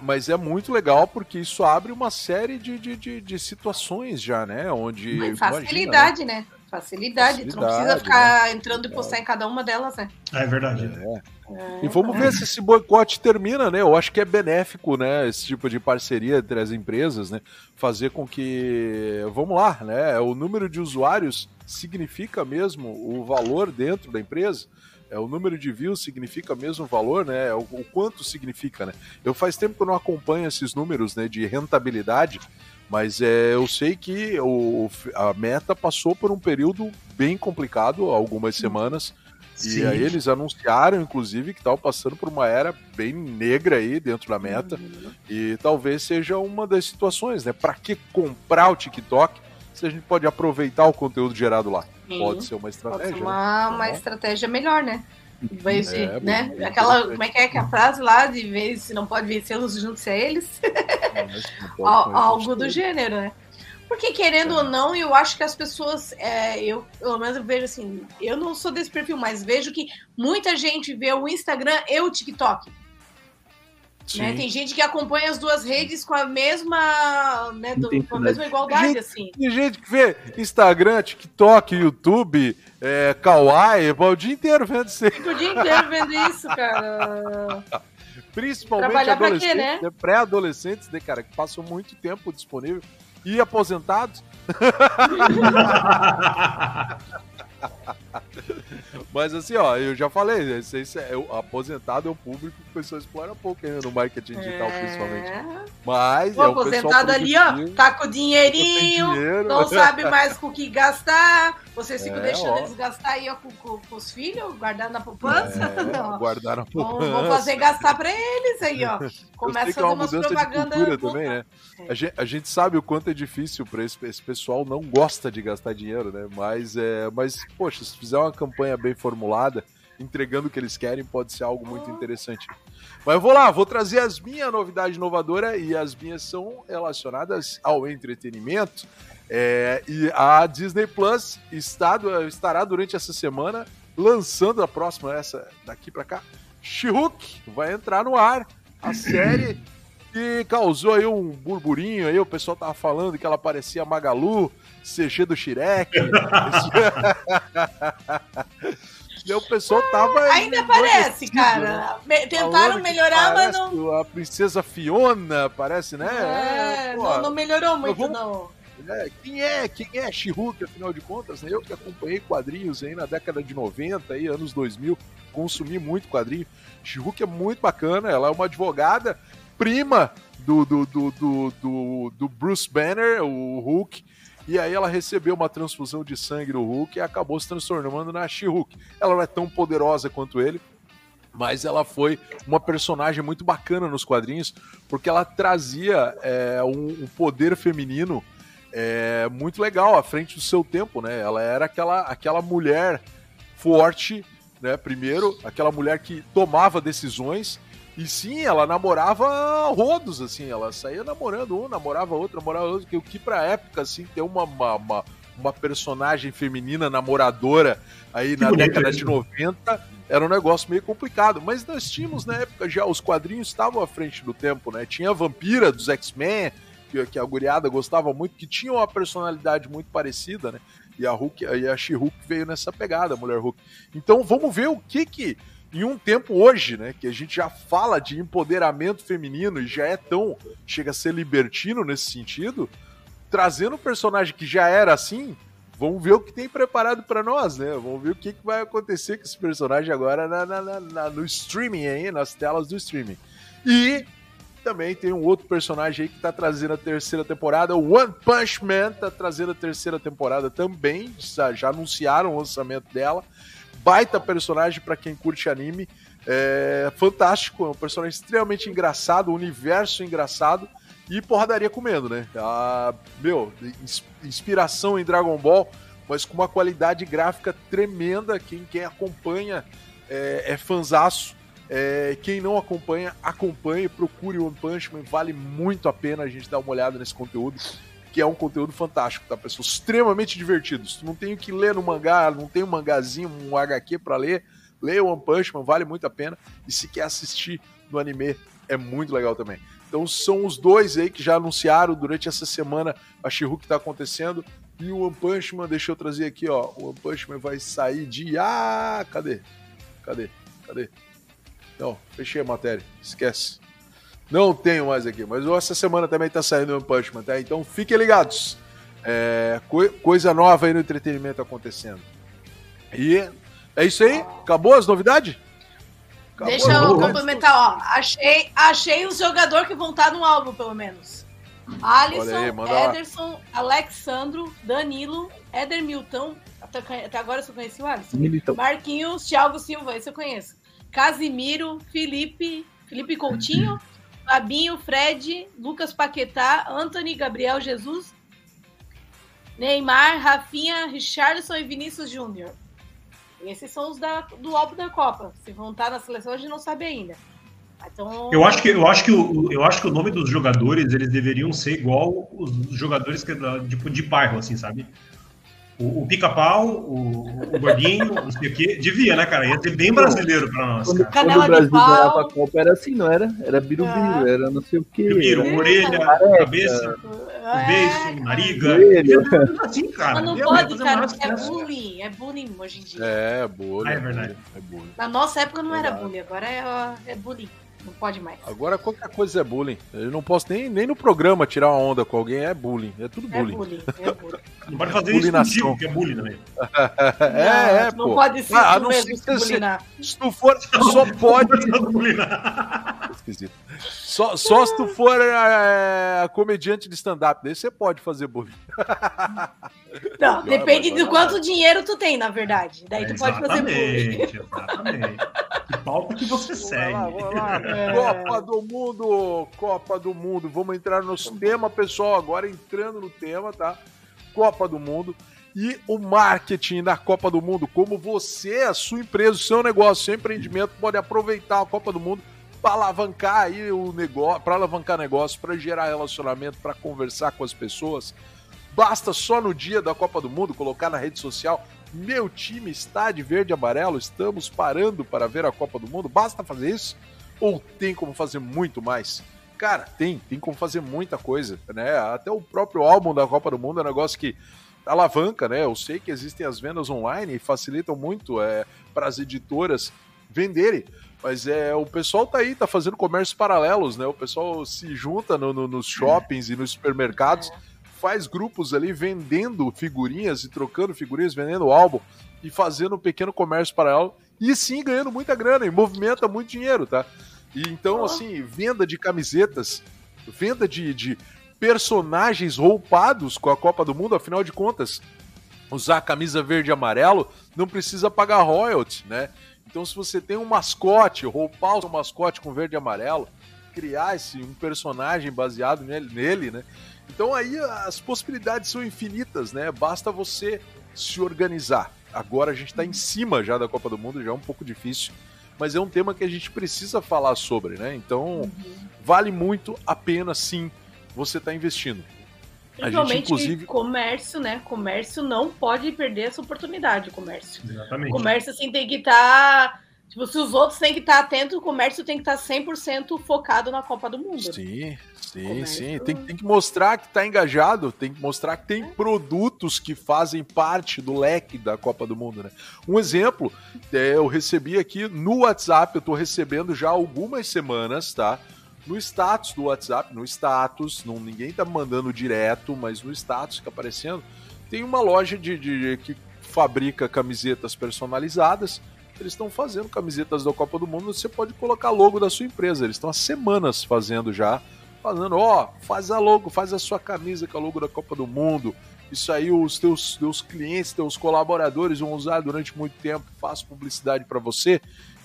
mas é muito legal porque isso abre uma série de, de, de, de situações já, né? Onde. Mas facilidade, imagina, né? né? Facilidade. Facilidade. Tu não precisa ficar né? entrando e postar é. em cada uma delas, né? É verdade. É. É. E vamos ver se esse boicote termina, né? Eu acho que é benéfico, né? Esse tipo de parceria entre as empresas, né? Fazer com que, vamos lá, né? O número de usuários significa mesmo o valor dentro da empresa. É, o número de views significa mesmo valor, né? É o, o, quanto significa, né? Eu faz tempo que eu não acompanho esses números né, de rentabilidade, mas é, eu sei que o, a meta passou por um período bem complicado, algumas semanas. Sim. E aí eles anunciaram, inclusive, que estavam passando por uma era bem negra aí dentro da meta. Uhum. E talvez seja uma das situações, né? Para que comprar o TikTok se a gente pode aproveitar o conteúdo gerado lá? Sim. Pode ser uma estratégia. Pode uma, né? uma tá estratégia melhor, né? Vez de, é, né? Aquela, como é que é que é a frase lá de vez se não pode vencê-los juntos a eles? <laughs> Algo do gênero, né? Porque querendo é. ou não, eu acho que as pessoas, é, eu pelo menos eu vejo assim, eu não sou desse perfil, mas vejo que muita gente vê o Instagram e o TikTok. Né? Tem gente que acompanha as duas redes com a mesma, né, do, com a mesma igualdade, gente, assim. Tem gente que vê Instagram, TikTok, YouTube, é, Kawaii, o dia inteiro vendo isso. O dia inteiro vendo isso, cara. <laughs> Principalmente adolescentes, né? né? pré-adolescentes, né, cara, que passam muito tempo disponível e aposentados. <laughs> <laughs> Mas assim, ó, eu já falei, esse, esse é, o aposentado é o público que o pessoal explora pouco ainda no marketing digital, é... principalmente. Mas o é aposentado ali, ó, tá com dinheirinho, dinheiro. não <laughs> sabe mais com o que gastar. Vocês ficam é, deixando ó. eles gastar aí ó, com, com, com, os filhos, guardando na poupança? É, <laughs> não. Guardar na poupança. Vão, fazer gastar pra eles aí, ó. Começa a fazer é umas propagandas. também, né? A gente, a, gente, sabe o quanto é difícil para esse, esse pessoal, não gosta de gastar dinheiro, né? Mas, é, mas, poxa, fizer uma campanha bem formulada, entregando o que eles querem, pode ser algo muito interessante. Mas eu vou lá, vou trazer as minhas novidades inovadoras e as minhas são relacionadas ao entretenimento. É, e a Disney Plus está, estará durante essa semana lançando a próxima, essa daqui para cá, She-Hulk, vai entrar no ar. A série <clears throat> que causou aí um burburinho aí, o pessoal tava falando que ela parecia Magalu, CG do Shrek. <laughs> e o pessoal tava. Ainda parece, cara. Né? Tentaram melhorar, mas não. A princesa Fiona, parece, né? É, é não, não, melhorou muito, vamos... não. É, quem é, quem é She-Hulk, afinal de contas? Né? Eu que acompanhei quadrinhos aí na década de 90, aí, anos 2000, consumi muito quadrinho. She-Hulk é muito bacana, ela é uma advogada prima do, do, do, do, do, Bruce Banner, o Hulk, e aí ela recebeu uma transfusão de sangue do Hulk e acabou se transformando na She-Hulk. Ela não é tão poderosa quanto ele, mas ela foi uma personagem muito bacana nos quadrinhos, porque ela trazia é, um, um, poder feminino é, muito legal à frente do seu tempo, né? Ela era aquela, aquela mulher forte, né? Primeiro, aquela mulher que tomava decisões e sim, ela namorava rodos, assim, ela saía namorando um, namorava outro, namorava outro, que o que pra época, assim, ter uma, uma, uma, uma personagem feminina namoradora aí que na década de 90 era um negócio meio complicado. Mas nós tínhamos na época já, os quadrinhos estavam à frente do tempo, né? Tinha a vampira dos X-Men, que, que, a guriada gostava muito, que tinha uma personalidade muito parecida, né? E a Hulk, e a She-Hulk veio nessa pegada, a mulher Hulk. Então vamos ver o que que em um tempo hoje, né, que a gente já fala de empoderamento feminino e já é tão chega a ser libertino nesse sentido, trazendo um personagem que já era assim, vamos ver o que tem preparado para nós, né? Vamos ver o que, que vai acontecer com esse personagem agora na, na, na, no streaming aí, nas telas do streaming. E também tem um outro personagem aí que tá trazendo a terceira temporada, o One Punch Man tá trazendo a terceira temporada também, já, já anunciaram o lançamento dela baita personagem para quem curte anime. É fantástico, é um personagem extremamente engraçado, um universo engraçado e porradaria comendo, né? A, meu, inspiração em Dragon Ball, mas com uma qualidade gráfica tremenda. Quem, quem acompanha é, é fanzaço. É, quem não acompanha, acompanhe, procure One Punch Man, vale muito a pena a gente dar uma olhada nesse conteúdo que é um conteúdo fantástico, tá, pessoal? Extremamente divertido. Se não tem o que ler no mangá, não tem um mangazinho, um HQ para ler, leia One Punch Man, vale muito a pena. E se quer assistir no anime, é muito legal também. Então são os dois aí que já anunciaram durante essa semana a she que tá acontecendo. E o One Punch Man, deixa eu trazer aqui, ó. O One Punch Man vai sair de. Ah, cadê? Cadê? Cadê? Não, fechei a matéria. Esquece. Não tenho mais aqui, mas essa semana também está saindo o Punchman, tá? Então fiquem ligados. É, co coisa nova aí no entretenimento acontecendo. E é isso aí? Acabou as novidades? Acabou Deixa eu complementar, ó. Achei, achei os jogadores que vão estar no álbum, pelo menos. Alisson, aí, Ederson, lá. Alexandro, Danilo, Éder Milton. Até, até agora eu só conheci o Alisson. Milton. Marquinhos, Thiago Silva, esse eu conheço. Casimiro, Felipe, Felipe Coutinho. Fabinho, Fred, Lucas Paquetá, Anthony, Gabriel Jesus, Neymar, Rafinha, Richardson e Vinícius Júnior. Esses são os da, do álbum da Copa. Se vão estar na seleção, a gente não sabe ainda. Então... Eu acho que eu acho que o, eu acho que o nome dos jogadores eles deveriam ser igual os jogadores que tipo de bairro assim, sabe? O, o pica-pau, o, o gordinho, não sei o quê. Devia, né, cara? Ia ser bem brasileiro pra nós. Quando, quando o Brasil ganhava pra Copa era assim, não era? Era birubiru, ah. era não sei o quê. Birubiru, é. orelha, Careca. cabeça, é. beiço, nariga. É. Assim, cara. Mas não pode, cara, é bullying. É bullying hoje em dia. É, bullying. Ah, é verdade. É bullying. Na nossa época não era bullying, agora é, é bullying. Não pode mais. Agora qualquer coisa é bullying. Eu não posso nem, nem no programa tirar uma onda com alguém, é bullying. É tudo bullying. É bullying, <laughs> é bullying. Não pode fazer isso contigo, que é bullying também. é, é, Não pô. pode ser ah, não mesmo se, se tu for, só <laughs> pode... Esquisito. Só, só se tu for é, comediante de stand-up, daí você pode fazer bullying. Não, depende do quanto dinheiro tu tem, na verdade. Daí tu pode fazer bullying. Exatamente. Que pauta que você segue. Lá, lá. <laughs> É... Copa do Mundo, Copa do Mundo. Vamos entrar no tema, pessoal. Agora entrando no tema, tá? Copa do Mundo e o marketing da Copa do Mundo. Como você, a sua empresa, o seu negócio, o seu empreendimento pode aproveitar a Copa do Mundo para alavancar aí o negócio, para alavancar negócio, para gerar relacionamento, para conversar com as pessoas. Basta só no dia da Copa do Mundo colocar na rede social: meu time está de verde e amarelo, estamos parando para ver a Copa do Mundo. Basta fazer isso? Ou tem como fazer muito mais? Cara, tem, tem como fazer muita coisa, né? Até o próprio álbum da Copa do Mundo é um negócio que alavanca, né? Eu sei que existem as vendas online e facilitam muito é, para as editoras venderem. Mas é, o pessoal tá aí, tá fazendo comércios paralelos, né? O pessoal se junta no, no, nos shoppings e nos supermercados, faz grupos ali vendendo figurinhas e trocando figurinhas, vendendo álbum e fazendo um pequeno comércio paralelo e sim ganhando muita grana e movimenta muito dinheiro, tá? E então, assim, venda de camisetas, venda de, de personagens roupados com a Copa do Mundo, afinal de contas, usar a camisa verde e amarelo não precisa pagar royalty, né? Então, se você tem um mascote, roupar o seu mascote com verde e amarelo, criar esse, um personagem baseado nele, nele, né? Então aí as possibilidades são infinitas, né? Basta você se organizar. Agora a gente está em cima já da Copa do Mundo, já é um pouco difícil, mas é um tema que a gente precisa falar sobre, né? Então uhum. vale muito a pena sim você estar tá investindo. Principalmente gente, inclusive... comércio, né? Comércio não pode perder essa oportunidade, comércio. Exatamente. Comércio, assim, tem que estar... Tá... Tipo, se os outros têm que estar tá atentos, o comércio tem que estar 100% focado na Copa do Mundo. Sim, sim, comércio... sim. Tem, tem que mostrar que está engajado, tem que mostrar que tem é. produtos que fazem parte do leque da Copa do Mundo, né? Um exemplo, é, eu recebi aqui no WhatsApp, eu estou recebendo já há algumas semanas, tá? No status do WhatsApp, no status, não, ninguém tá mandando direto, mas no status que tá aparecendo, tem uma loja de, de que fabrica camisetas personalizadas. Eles estão fazendo camisetas da Copa do Mundo, você pode colocar logo da sua empresa. Eles estão há semanas fazendo já, falando, ó, oh, faz a logo, faz a sua camisa com a logo da Copa do Mundo. Isso aí os teus, teus clientes, teus colaboradores vão usar durante muito tempo, faço publicidade para você.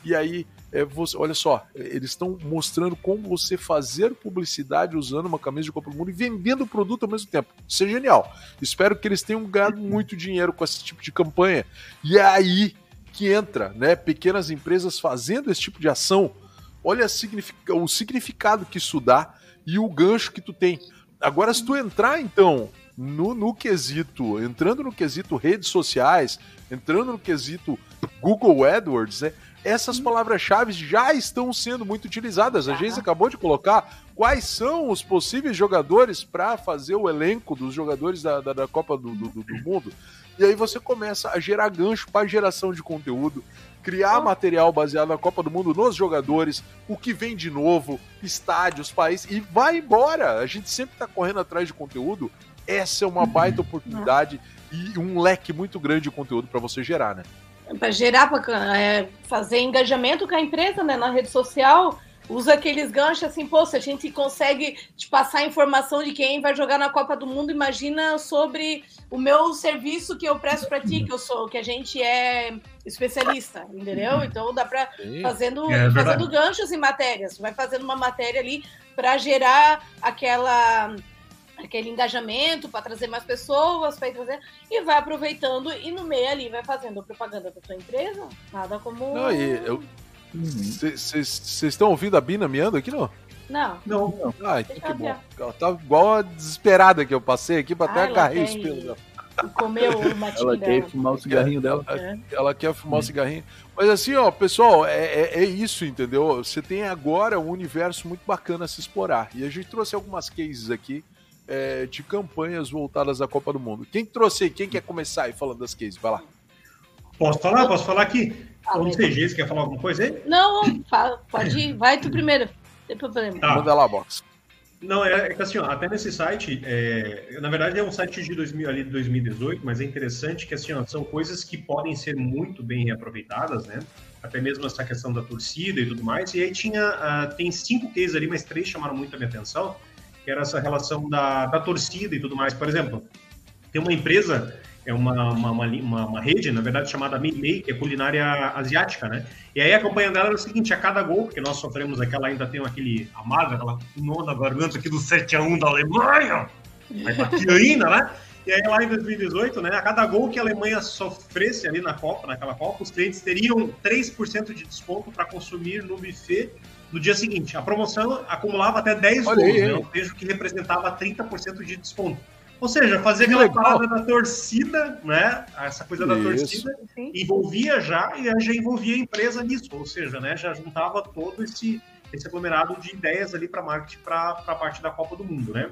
E aí é você, olha só, eles estão mostrando como você fazer publicidade usando uma camisa de Copa do Mundo e vendendo o produto ao mesmo tempo. Isso é genial. Espero que eles tenham ganhado muito dinheiro com esse tipo de campanha. E é aí que entra, né? Pequenas empresas fazendo esse tipo de ação. Olha o significado que isso dá e o gancho que tu tem. Agora, se tu entrar, então, no, no quesito, entrando no quesito redes sociais, entrando no quesito Google AdWords, né? Essas palavras-chave já estão sendo muito utilizadas. A Geise acabou de colocar quais são os possíveis jogadores para fazer o elenco dos jogadores da, da, da Copa do, do, do, Mundo. E aí você começa a gerar gancho para geração de conteúdo, criar material baseado na Copa do Mundo nos jogadores, o que vem de novo, estádios, países, e vai embora. A gente sempre está correndo atrás de conteúdo. Essa é uma baita oportunidade e um leque muito grande de conteúdo para você gerar, né? Para gerar, para é, fazer engajamento com a empresa né, na rede social, usa aqueles ganchos assim, pô, se a gente consegue te passar informação de quem vai jogar na Copa do Mundo, imagina sobre o meu serviço que eu presto para ti, que eu sou, que a gente é especialista, entendeu? Então dá para fazendo é fazendo ganchos em matérias, vai fazendo uma matéria ali para gerar aquela aquele engajamento para trazer mais pessoas, para fazer e vai aproveitando e no meio ali vai fazendo propaganda da sua empresa. Nada como. Vocês uhum. estão ouvindo a Bina miando aqui, não? Não. Não, não. Ah, então que bom. Ela tá igual a desesperada que eu passei aqui para até agarrei os pelos dela. Comeu <laughs> Ela quer fumar o cigarrinho dela. É. Ela quer fumar o cigarrinho. Mas assim, ó, pessoal, é, é, é, isso, entendeu? Você tem agora um universo muito bacana a se explorar. E a gente trouxe algumas cases aqui é, de campanhas voltadas à Copa do Mundo. Quem trouxe aí? Quem quer começar aí falando das cases? Vai lá. Posso falar? Posso falar aqui? Ah, Ou CG, você quer falar alguma coisa aí? Não, fala, pode ir. Vai tu primeiro. Tem problema. Tá. Manda lá, Box. Não, é, é, que assim, ó, até nesse site, é, na verdade é um site de 2000, ali de 2018, mas é interessante que assim, ó, são coisas que podem ser muito bem reaproveitadas, né? Até mesmo essa questão da torcida e tudo mais. E aí tinha, uh, tem cinco cases ali, mas três chamaram muito a minha atenção que era essa relação da, da torcida e tudo mais. Por exemplo, tem uma empresa, é uma, uma, uma, uma rede, na verdade, chamada Mei que é culinária asiática, né? E aí a campanha dela era o seguinte, a cada gol, porque nós sofremos aquela, ainda tem aquele amargo, aquela nó na garganta aqui do 7x1 da Alemanha, mas aqui ainda, né? E aí lá em 2018, né, a cada gol que a Alemanha sofresse ali na Copa, naquela Copa, os clientes teriam 3% de desconto para consumir no buffet no dia seguinte. A promoção acumulava até 10 Olha gols, aí, né? Seja, que representava 30% de desconto. Ou seja, fazer aquela parada da torcida, né? Essa coisa da torcida envolvia já e já envolvia a empresa nisso. Ou seja, né? Já juntava todo esse, esse aglomerado de ideias ali para marketing para a parte da Copa do Mundo, né?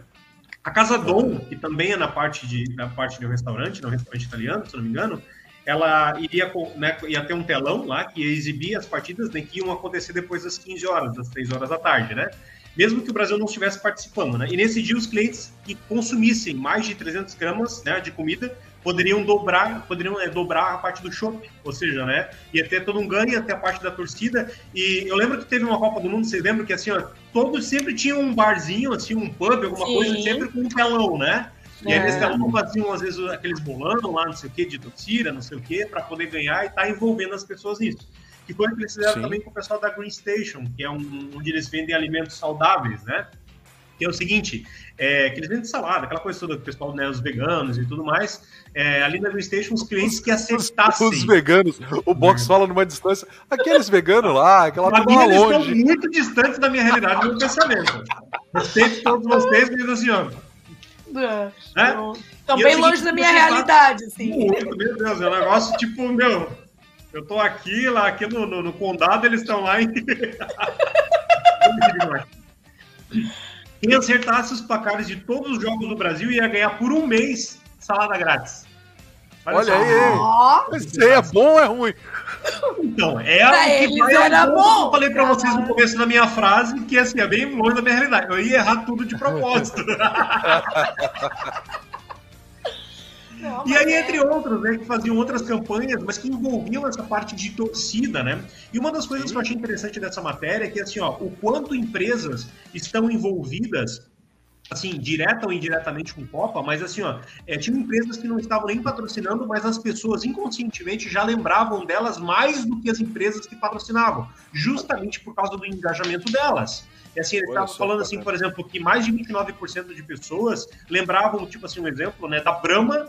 A Casa Dom, que também é na parte de, na parte de um restaurante, no restaurante italiano, se não me engano, ela iria, né, ia ter um telão lá que ia exibir as partidas né, que iam acontecer depois das 15 horas, das 3 horas da tarde, né? Mesmo que o Brasil não estivesse participando, né? E nesse dia os clientes que consumissem mais de 300 gramas né, de comida poderiam dobrar, poderiam é, dobrar a parte do shopping, ou seja, né, ia ter todo um ganho, ter a parte da torcida, e eu lembro que teve uma Copa do Mundo, vocês lembram que assim, ó, todos sempre tinham um barzinho, assim, um pub, alguma Sim. coisa, sempre com um telão, né, e aí eles estavam faziam, às vezes, aqueles bolão lá, não sei o que, de torcida, não sei o que, para poder ganhar e tá envolvendo as pessoas nisso. Que foi o que eles fizeram Sim. também com o pessoal da Green Station, que é um, onde eles vendem alimentos saudáveis, né? Que é o seguinte, é, que eles vendem salada, aquela coisa toda que o pessoal, né, os veganos e tudo mais. É, ali na Green Station, os clientes que aceitassem. Os, os <laughs> veganos, o box fala numa distância, aqueles veganos lá, aquela turma longe. estão muito distantes da minha realidade, do meu pensamento. Respeito todos vocês, mas assim, é. Estão bem longe da minha realidade, assim. Muito, meu Deus, é um negócio tipo, meu, eu tô aqui, lá aqui no, no, no condado, eles estão lá <laughs> em. Quem acertasse os placares de todos os jogos do Brasil ia ganhar por um mês salada grátis. Olha, Olha aí, Esse aí é bom ou é ruim? Então, é pra o que vai era bom. Eu falei pra vocês no começo da minha frase, que assim, é bem longe da minha realidade. Eu ia errar tudo de propósito. Não, <laughs> e aí, é... entre outros, né, que faziam outras campanhas, mas que envolviam essa parte de torcida, né? E uma das coisas Sim. que eu achei interessante dessa matéria é que, assim, ó, o quanto empresas estão envolvidas assim, direta ou indiretamente com Copa, mas assim, ó, é, tinha empresas que não estavam nem patrocinando, mas as pessoas inconscientemente já lembravam delas mais do que as empresas que patrocinavam, justamente por causa do engajamento delas. E assim, ele estava falando assim, por exemplo, que mais de 29% de pessoas lembravam, tipo assim, um exemplo, né, da Brahma,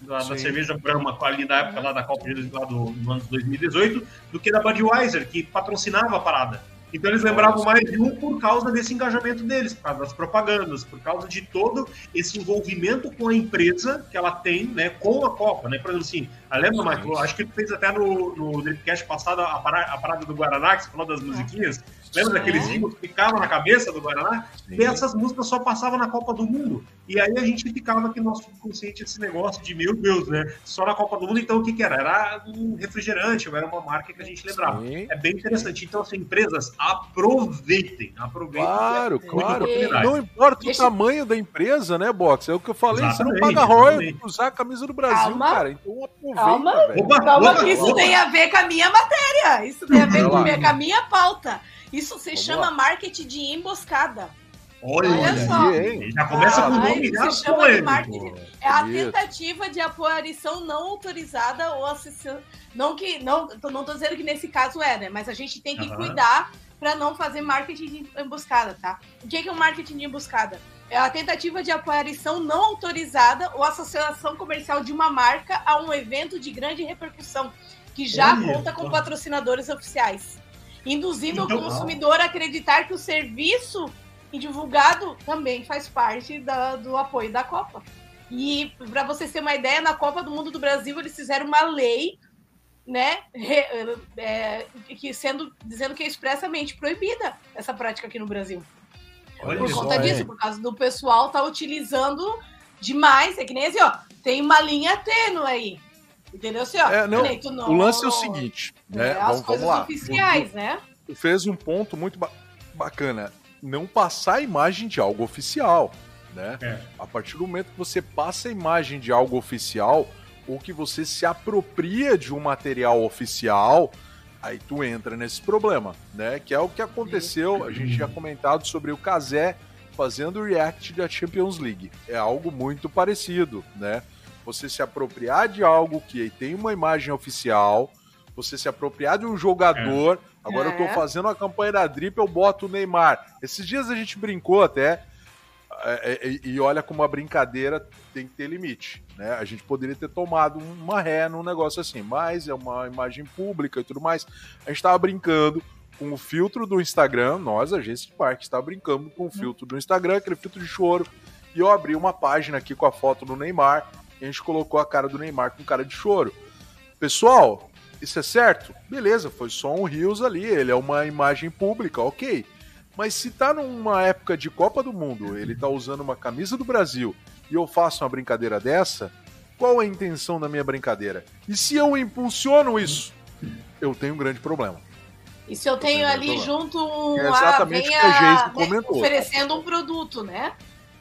da, da cerveja Brahma ali da época lá da Copa lá do, do ano 2018, do que da Budweiser, que patrocinava a parada. Então eles lembravam mais de um por causa desse engajamento deles, por causa das propagandas, por causa de todo esse envolvimento com a empresa que ela tem, né, com a Copa, né? Por exemplo, assim, lembra, Michael? Acho que tu fez até no, no Dripcast passado a parada, a parada do Guaraná, que você falou das musiquinhas. Lembra daqueles jingles que ficavam na cabeça do Guaraná? Sim. E essas músicas só passavam na Copa do Mundo. E aí a gente ficava aqui no nosso subconsciente esse negócio de, meu Deus, né? Só na Copa do Mundo, então o que, que era? Era um refrigerante, ou era uma marca que a gente lembrava. Sim. É bem interessante. Então, assim, empresas, aproveitem. Aproveitem. Claro, claro. Não importa o tamanho da empresa, né, Box? É o que eu falei. Exatamente, você não paga royalties pra usar a camisa do Brasil, Calma. cara. Então aproveita, Calma, Opa, Calma que isso opa. tem a ver com a minha matéria. Isso tem a ver com a minha pauta. Isso se Vamos chama lá. marketing de emboscada. Olha, Olha só. Aí, já começa com o nome já se chama de marketing. É a tentativa de aparição não autorizada ou assistência. Não que. Não, não tô dizendo que nesse caso é, né? Mas a gente tem que uhum. cuidar para não fazer marketing de emboscada, tá? O que é um marketing de emboscada? É a tentativa de aparição não autorizada ou associação comercial de uma marca a um evento de grande repercussão, que já Olha, conta com patrocinadores oficiais induzindo então, o consumidor a acreditar que o serviço divulgado também faz parte da, do apoio da Copa. E para você ter uma ideia, na Copa do Mundo do Brasil eles fizeram uma lei, né, é, que sendo dizendo que é expressamente proibida essa prática aqui no Brasil. Olha por conta disso, por causa do pessoal tá utilizando demais, é que nem assim, ó, tem uma linha tênue aí. Entendeu? Assim, ó, é, não, não, o lance é o seguinte, né? É, vamos, vamos lá. oficiais, né? Fez um ponto muito ba bacana. Não passar a imagem de algo oficial, né? É. A partir do momento que você passa a imagem de algo oficial, ou que você se apropria de um material oficial, aí tu entra nesse problema, né? Que é o que aconteceu, a gente tinha comentado sobre o Kazé fazendo o react da Champions League. É algo muito parecido, né? Você se apropriar de algo que tem uma imagem oficial, você se apropriar de um jogador. É. Agora é. eu tô é. fazendo a campanha da Drip, eu boto o Neymar. Esses dias a gente brincou até. É, é, e olha como a brincadeira tem que ter limite, né? A gente poderia ter tomado uma ré num negócio assim, mas é uma imagem pública e tudo mais. A gente tava brincando com o filtro do Instagram, nós, agência de parque, está brincando com o filtro do Instagram, aquele filtro de choro E eu abri uma página aqui com a foto do Neymar, e a gente colocou a cara do Neymar com cara de choro. Pessoal, isso é certo? Beleza, foi só um Rios ali, ele é uma imagem pública, ok. Mas se tá numa época de Copa do Mundo, ele tá usando uma camisa do Brasil e eu faço uma brincadeira dessa, qual é a intenção da minha brincadeira? E se eu impulsiono isso, eu tenho um grande problema. E se eu tenho ali problema. junto um é exatamente a, o que Geise comentou. oferecendo um produto, né?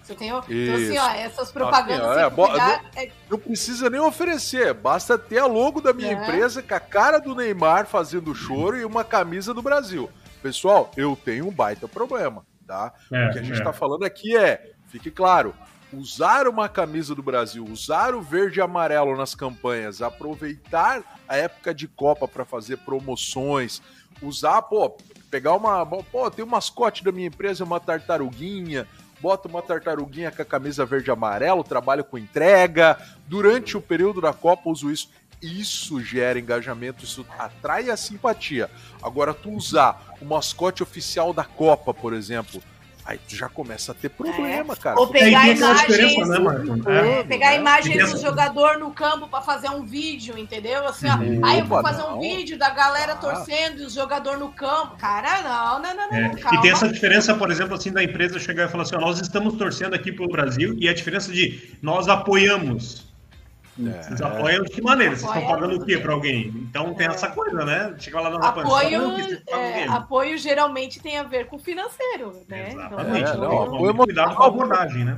Você tem, então, assim, ó, essas propagandas. Assim, é, pegar, não, é... não, precisa nem oferecer, basta ter a logo da minha é. empresa com a cara do Neymar fazendo choro e uma camisa do Brasil. Pessoal, eu tenho um baita problema, tá? É, o que a gente está é. falando aqui é, fique claro, usar uma camisa do Brasil, usar o verde e amarelo nas campanhas, aproveitar a época de Copa para fazer promoções, usar, pô, pegar uma, pô, tem um mascote da minha empresa, uma tartaruguinha, bota uma tartaruguinha com a camisa verde e amarelo, trabalho com entrega. Durante o período da Copa, uso isso. Isso gera engajamento, isso atrai a simpatia. Agora, tu usar o mascote oficial da Copa, por exemplo, Aí tu já começa a ter problema, é. cara. Ou pegar imagens, né, é, pegar é. imagens do jogador no campo para fazer um vídeo, entendeu? Assim, ó, uhum. aí eu vou fazer um vídeo da galera ah. torcendo e o jogador no campo. Cara, não, não, não, é. não. E tem essa diferença, por exemplo, assim, da empresa chegar e falar assim: ó, nós estamos torcendo aqui pelo Brasil e a diferença de nós apoiamos. É. Vocês apoiam de que maneira? Vocês estão pagando o quê para alguém? Então tem essa coisa, né? Chega lá na apoio, é, apoio geralmente tem a ver com financeiro, né? Exatamente. Então, é, não, apoio cuidado com a abordagem, né?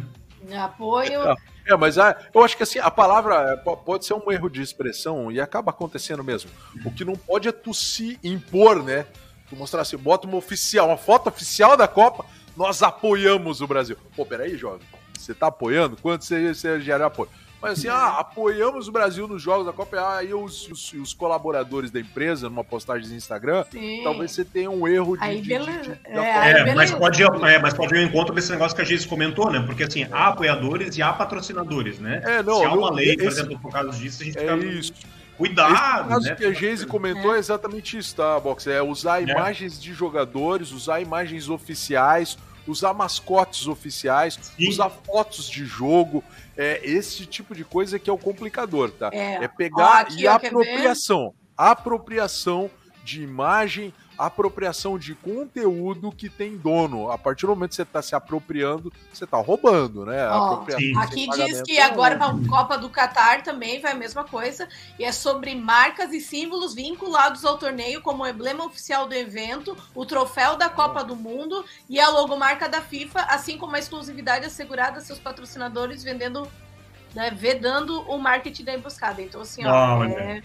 Apoio. É, mas a, eu acho que assim, a palavra pode ser um erro de expressão e acaba acontecendo mesmo. O que não pode é tu se impor, né? Tu mostrar assim, bota uma oficial, uma foto oficial da Copa, nós apoiamos o Brasil. Pô, peraí, jovem. Você tá apoiando? Quanto você, você gera apoio? Mas assim, ah, apoiamos o Brasil nos jogos da Copa. Ah, e os, os, os colaboradores da empresa, numa postagem no Instagram, Sim. talvez você tenha um erro de. Aí, beleza. De, de, é, é mas, pode, é, mas pode ir ao encontro desse negócio que a gente comentou, né? Porque assim, há apoiadores e há patrocinadores, né? É, não, Se há uma lei, esse, por exemplo, por causa disso, a gente é isso. Cuidado, Esse caso né? que a Geise comentou é exatamente isso, tá, Box? É usar é. imagens de jogadores, usar imagens oficiais, usar mascotes oficiais, Sim. usar fotos de jogo. É esse tipo de coisa que é o complicador, tá? É, é pegar ó, e apropriação. Apropriação de imagem, apropriação de conteúdo que tem dono. A partir do momento que você está se apropriando, você está roubando, né? Oh, aqui diz que é agora para a Copa do Catar também vai a mesma coisa, e é sobre marcas e símbolos vinculados ao torneio como o emblema oficial do evento, o troféu da Copa do Mundo e a logomarca da FIFA, assim como a exclusividade assegurada a seus patrocinadores vendendo né, vedando o marketing da emboscada. Então, assim, ó, é,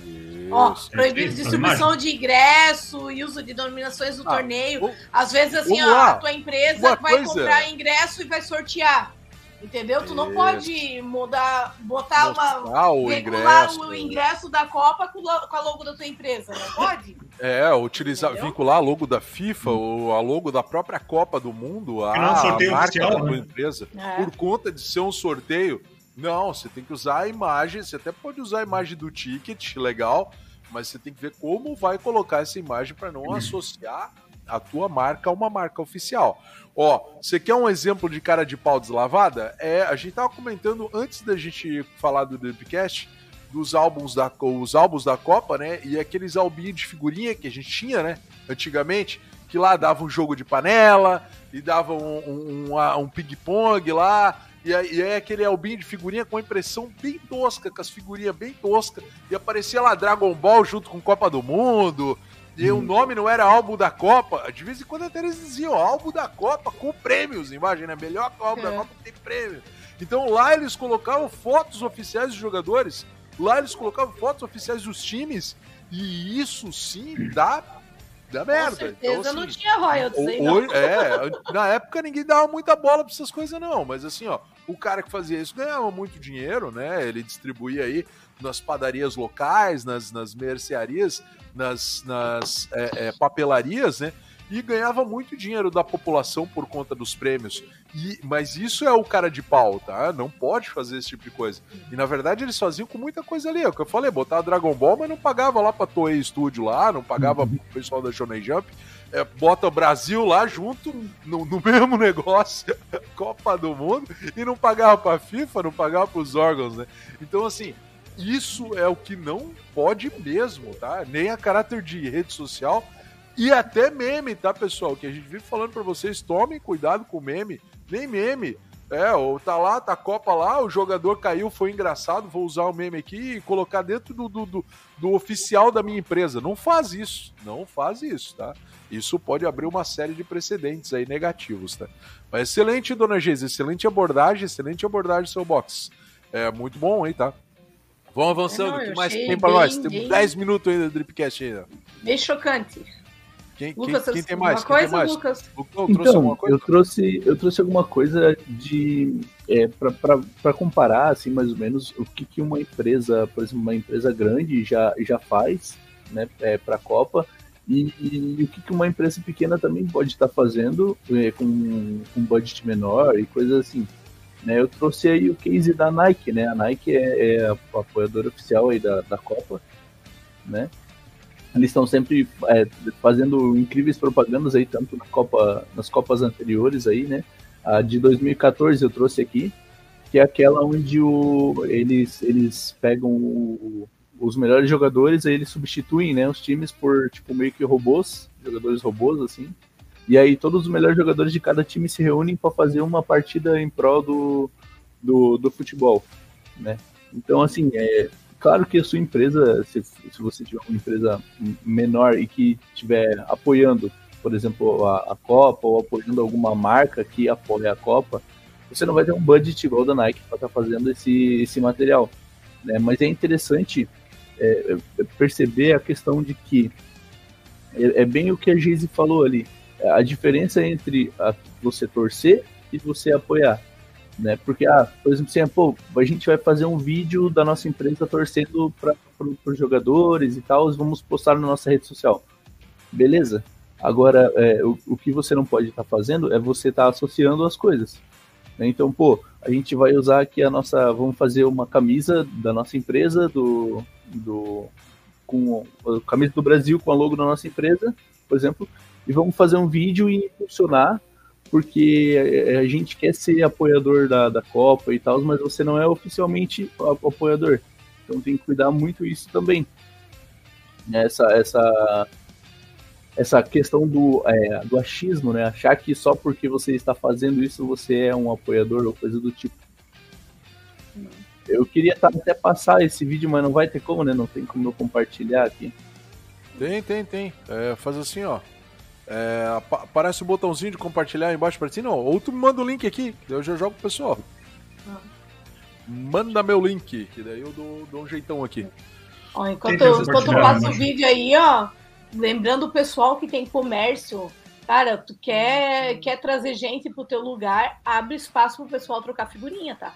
ó proibido é distribuição de ingresso e uso de denominações do ah, torneio. Às vezes, assim, ó, a tua empresa vai coisa... comprar ingresso e vai sortear. Entendeu? Tu não Isso. pode mudar, botar Mostrar uma. O ingresso. o ingresso da Copa com, a logo da tua empresa, não pode? <laughs> É, utilizar, Entendeu? vincular a logo da FIFA ou a logo da própria Copa do Mundo a, a marca oficial, da tua né? empresa. É. Por conta de ser um sorteio não, você tem que usar a imagem, você até pode usar a imagem do ticket, legal, mas você tem que ver como vai colocar essa imagem para não uhum. associar a tua marca a uma marca oficial. Ó, você quer um exemplo de cara de pau deslavada? É, a gente tava comentando antes da gente falar do Dupcast dos álbuns da os álbuns da Copa, né? E aqueles albinhos de figurinha que a gente tinha, né, antigamente, que lá dava um jogo de panela e dava um, um, um, um ping-pong lá, e aí, é aquele albinho de figurinha com impressão bem tosca, com as figurinhas bem toscas. E aparecia lá Dragon Ball junto com Copa do Mundo. E hum. o nome não era álbum da Copa. De vez em quando até eles diziam álbum da Copa com prêmios, imagina, melhor que o álbum é. da Copa tem prêmio. Então lá eles colocavam fotos oficiais dos jogadores, lá eles colocavam fotos oficiais dos times, e isso sim dá da merda. Com certeza então, assim, não tinha royalties aí, não. É, na época ninguém dava muita bola pra essas coisas, não. Mas assim, ó, o cara que fazia isso ganhava muito dinheiro, né? Ele distribuía aí nas padarias locais, nas, nas mercearias, nas, nas é, é, papelarias, né? E ganhava muito dinheiro da população por conta dos prêmios. E, mas isso é o cara de pau, tá? Não pode fazer esse tipo de coisa. E na verdade eles faziam com muita coisa ali. É o que eu falei, botar Dragon Ball, mas não pagava lá pra Toei Studio lá, não pagava uhum. pro pessoal da Shonen Jump é, bota o Brasil lá junto, no, no mesmo <laughs> negócio, Copa do Mundo, e não pagava pra FIFA, não pagava pros órgãos, né? Então, assim, isso é o que não pode mesmo, tá? Nem a caráter de rede social e até meme, tá, pessoal? Que a gente vive falando para vocês, tomem cuidado com meme, nem meme. É, ou tá lá, tá a Copa lá, o jogador caiu, foi engraçado, vou usar o meme aqui e colocar dentro do, do, do, do oficial da minha empresa. Não faz isso, não faz isso, tá? Isso pode abrir uma série de precedentes aí negativos, tá? Mas excelente, dona Geise, excelente abordagem, excelente abordagem, seu box. É muito bom, hein, tá? Vamos avançando, o que mais tem para nós? Temos 10 minutos ainda do Dripcast ainda. Bem chocante. Quem, Lucas, quem, quem tem mais? Quem coisa, tem mais? Lucas? Lucão, trouxe então, alguma coisa? Eu trouxe, eu trouxe alguma coisa de é, para comparar, assim, mais ou menos, o que, que uma empresa, por exemplo, uma empresa grande já, já faz né, é, para a Copa e, e, o que, que uma empresa pequena também pode estar fazendo é, com um budget menor e coisas assim. Né, eu trouxe aí o case da Nike, né? A Nike é, é a apoiadora oficial aí da, da Copa, né? Eles estão sempre é, fazendo incríveis propagandas aí, tanto na Copa, nas Copas anteriores aí, né? A de 2014 eu trouxe aqui, que é aquela onde o, eles, eles pegam o, os melhores jogadores, aí eles substituem né, os times por tipo meio que robôs, jogadores robôs, assim. E aí todos os melhores jogadores de cada time se reúnem para fazer uma partida em prol do, do, do futebol, né? Então, assim, é, Claro que a sua empresa, se, se você tiver uma empresa menor e que estiver apoiando, por exemplo, a, a, Copa ou apoiando alguma marca que apoia a Copa, você não vai ter um budget igual da Nike para estar tá fazendo esse, esse material. Né? Mas é interessante é, é, perceber a questão de que é, é bem o que a Geise falou ali. A diferença entre a, você torcer e você apoiar né? Porque, ah, por exemplo, assim, pô, a gente vai fazer um vídeo da nossa empresa torcendo para os jogadores e tal, vamos postar na nossa rede social. Beleza. Agora, é, o, o que você não pode estar tá fazendo é você estar tá associando as coisas. Né? Então, pô, a gente vai usar aqui a nossa. Vamos fazer uma camisa da nossa empresa, do. do com a camisa do Brasil com a logo da nossa empresa, por exemplo, e vamos fazer um vídeo e impulsionar porque a gente quer ser apoiador da, da Copa e tal, mas você não é oficialmente apoiador. Então tem que cuidar muito isso também. Essa, essa, essa questão do, é, do achismo, né? Achar que só porque você está fazendo isso você é um apoiador ou coisa do tipo. Eu queria até passar esse vídeo, mas não vai ter como, né? Não tem como eu compartilhar aqui. Tem, tem, tem. É, faz assim, ó. É, aparece o botãozinho de compartilhar embaixo para ti, não. Ou tu me manda o link aqui, eu já jogo pro pessoal. Manda meu link, que daí eu dou, dou um jeitão aqui. Ó, enquanto, enquanto eu passo o vídeo aí, ó, lembrando o pessoal que tem comércio, cara, tu quer, quer trazer gente pro teu lugar, abre espaço pro pessoal trocar figurinha, tá?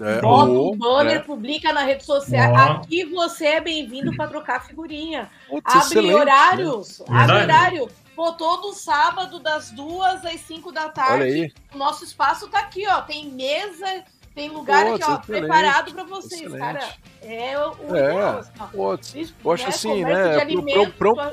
É, Bota um banner, é. publica na rede social. Aqui você é bem-vindo para trocar figurinha. Putz, abre horários. Né? Abre horário. Pô, todo sábado, das duas às cinco da tarde. O nosso espaço tá aqui, ó. Tem mesa, tem lugar Putz, aqui, ó, excelente. preparado para vocês, excelente. cara. É o. É, Putz, poxa, né? assim, né? Pro, pro, pro,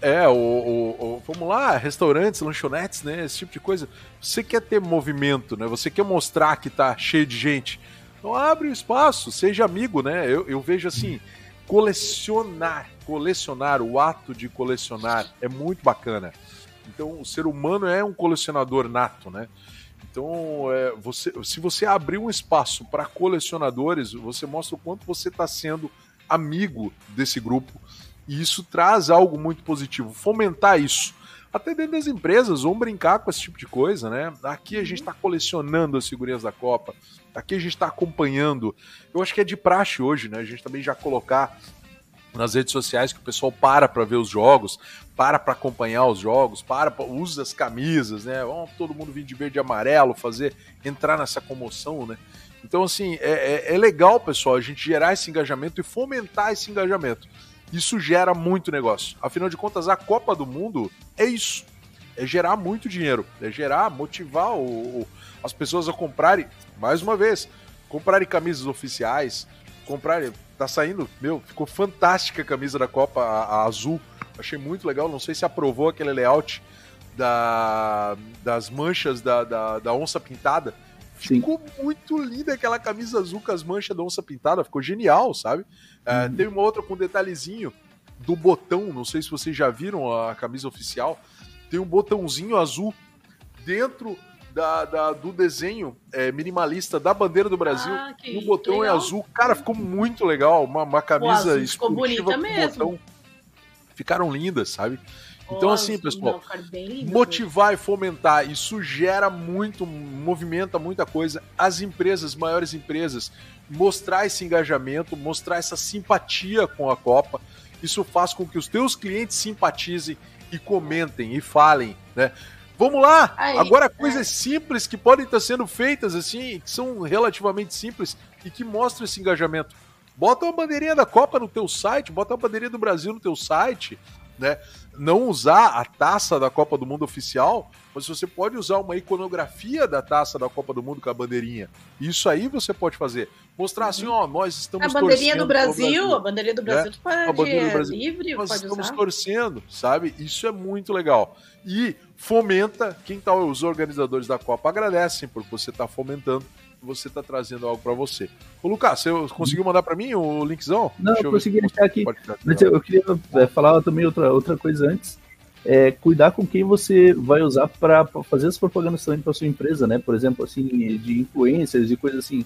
é, o, o, o, vamos lá, restaurantes, lanchonetes, né? Esse tipo de coisa. Você quer ter movimento, né? Você quer mostrar que tá cheio de gente. Então abre o espaço, seja amigo, né? Eu, eu vejo assim, colecionar, colecionar, o ato de colecionar é muito bacana. Então o ser humano é um colecionador nato, né? Então, é, você, se você abrir um espaço para colecionadores, você mostra o quanto você está sendo amigo desse grupo e isso traz algo muito positivo, fomentar isso. Até dentro das empresas, vão brincar com esse tipo de coisa, né? Aqui a gente está colecionando as figurinhas da Copa, aqui a gente está acompanhando. Eu acho que é de praxe hoje, né? A gente também já colocar nas redes sociais que o pessoal para para ver os jogos, para para acompanhar os jogos, para pra, usa as camisas, né? Vamos todo mundo vir de verde e amarelo, fazer entrar nessa comoção, né? Então assim é, é, é legal, pessoal, a gente gerar esse engajamento e fomentar esse engajamento. Isso gera muito negócio. Afinal de contas, a Copa do Mundo é isso. É gerar muito dinheiro. É gerar, motivar o, o, as pessoas a comprarem, mais uma vez, comprarem camisas oficiais, comprarem. Tá saindo, meu, ficou fantástica a camisa da Copa, a, a azul, Achei muito legal. Não sei se aprovou aquele layout da, das manchas da, da, da onça pintada. Ficou Sim. muito linda aquela camisa azul com as manchas da onça pintada. Ficou genial, sabe? É, uhum. tem uma outra com detalhezinho do botão. Não sei se vocês já viram a camisa oficial. Tem um botãozinho azul dentro da, da, do desenho é, minimalista da bandeira do Brasil. Ah, e o botão é legal. é azul. Cara, ficou muito legal. Uma, uma camisa Pô, ficou bonita mesmo. Botão. Ficaram lindas, sabe? Então, assim, pessoal, motivar e fomentar, isso gera muito, movimenta muita coisa. As empresas, maiores empresas, mostrar esse engajamento, mostrar essa simpatia com a Copa, isso faz com que os teus clientes simpatizem e comentem e falem, né? Vamos lá! Aí, Agora, coisas é. simples que podem estar sendo feitas, assim, que são relativamente simples e que mostram esse engajamento. Bota uma bandeirinha da Copa no teu site, bota uma bandeirinha do Brasil no teu site, né? Não usar a taça da Copa do Mundo oficial, mas você pode usar uma iconografia da taça da Copa do Mundo com a bandeirinha. Isso aí você pode fazer. Mostrar assim, ó, nós estamos A bandeirinha do Brasil, Brasil, a bandeirinha do Brasil né? pode, a bandeirinha do Brasil, livre, nós estamos usar. torcendo, sabe? Isso é muito legal. E fomenta, quem tá, os organizadores da Copa agradecem por você estar tá fomentando você está trazendo algo para você. Ô, Lucas, você conseguiu mandar para mim o linkzão? Não, Deixa eu consegui achar aqui. Mas eu, eu queria é, falar também outra, outra coisa antes. É, cuidar com quem você vai usar para fazer as propagandas também para sua empresa, né? Por exemplo, assim, de influencers e coisas assim.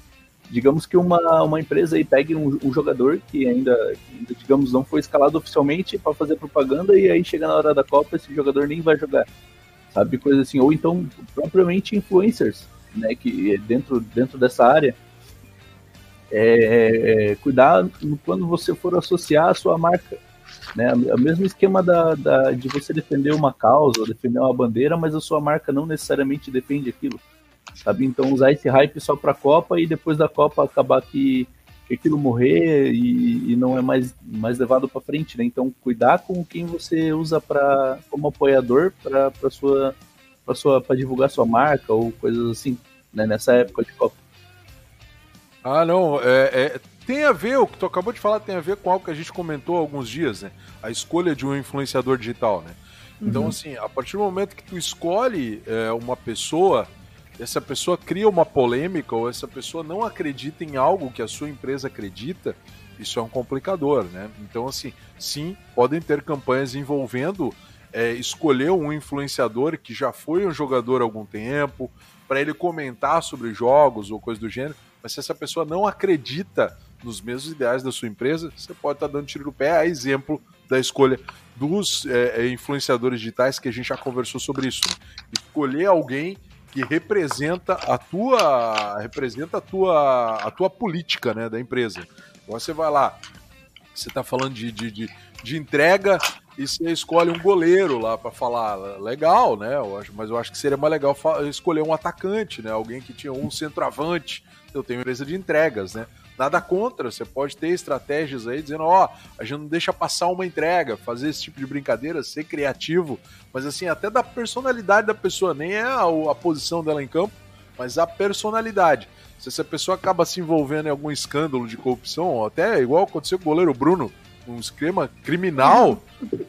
Digamos que uma, uma empresa aí pegue um, um jogador que ainda, ainda, digamos, não foi escalado oficialmente para fazer propaganda e aí chega na hora da Copa esse jogador nem vai jogar, sabe? Coisa assim. Ou então, propriamente influencers né, que dentro, dentro dessa área, é, é, cuidar quando você for associar a sua marca. Né? O mesmo esquema da, da, de você defender uma causa, defender uma bandeira, mas a sua marca não necessariamente defende aquilo. Sabe? Então usar esse hype só para a Copa e depois da Copa acabar que, que aquilo morrer e, e, não é mais, mais levado para frente. Né? Então cuidar com quem você usa pra, como apoiador para sua para sua para divulgar sua marca ou coisas assim, né, nessa época de Copa. Ah, não, é, é, tem a ver, o que tu acabou de falar tem a ver com algo que a gente comentou há alguns dias, né? A escolha de um influenciador digital, né? Então, uhum. assim, a partir do momento que tu escolhe é, uma pessoa, essa pessoa cria uma polêmica ou essa pessoa não acredita em algo que a sua empresa acredita, isso é um complicador, né? Então, assim, sim, podem ter campanhas envolvendo é, escolher um influenciador que já foi um jogador há algum tempo, para ele comentar sobre jogos ou coisa do gênero, mas se essa pessoa não acredita nos mesmos ideais da sua empresa, você pode estar tá dando tiro no pé, a exemplo da escolha dos é, é, influenciadores digitais que a gente já conversou sobre isso. Escolher alguém que representa a tua representa a tua a tua política né, da empresa. Então você vai lá, você está falando de, de, de, de entrega e você escolhe um goleiro lá para falar. Legal, né? Eu acho, mas eu acho que seria mais legal escolher um atacante, né? Alguém que tinha um centroavante. Eu tenho empresa de entregas, né? Nada contra, você pode ter estratégias aí dizendo, ó, oh, a gente não deixa passar uma entrega, fazer esse tipo de brincadeira, ser criativo, mas assim, até da personalidade da pessoa, nem é a, a posição dela em campo, mas a personalidade. Se essa pessoa acaba se envolvendo em algum escândalo de corrupção, até igual aconteceu com o goleiro Bruno, um esquema criminal.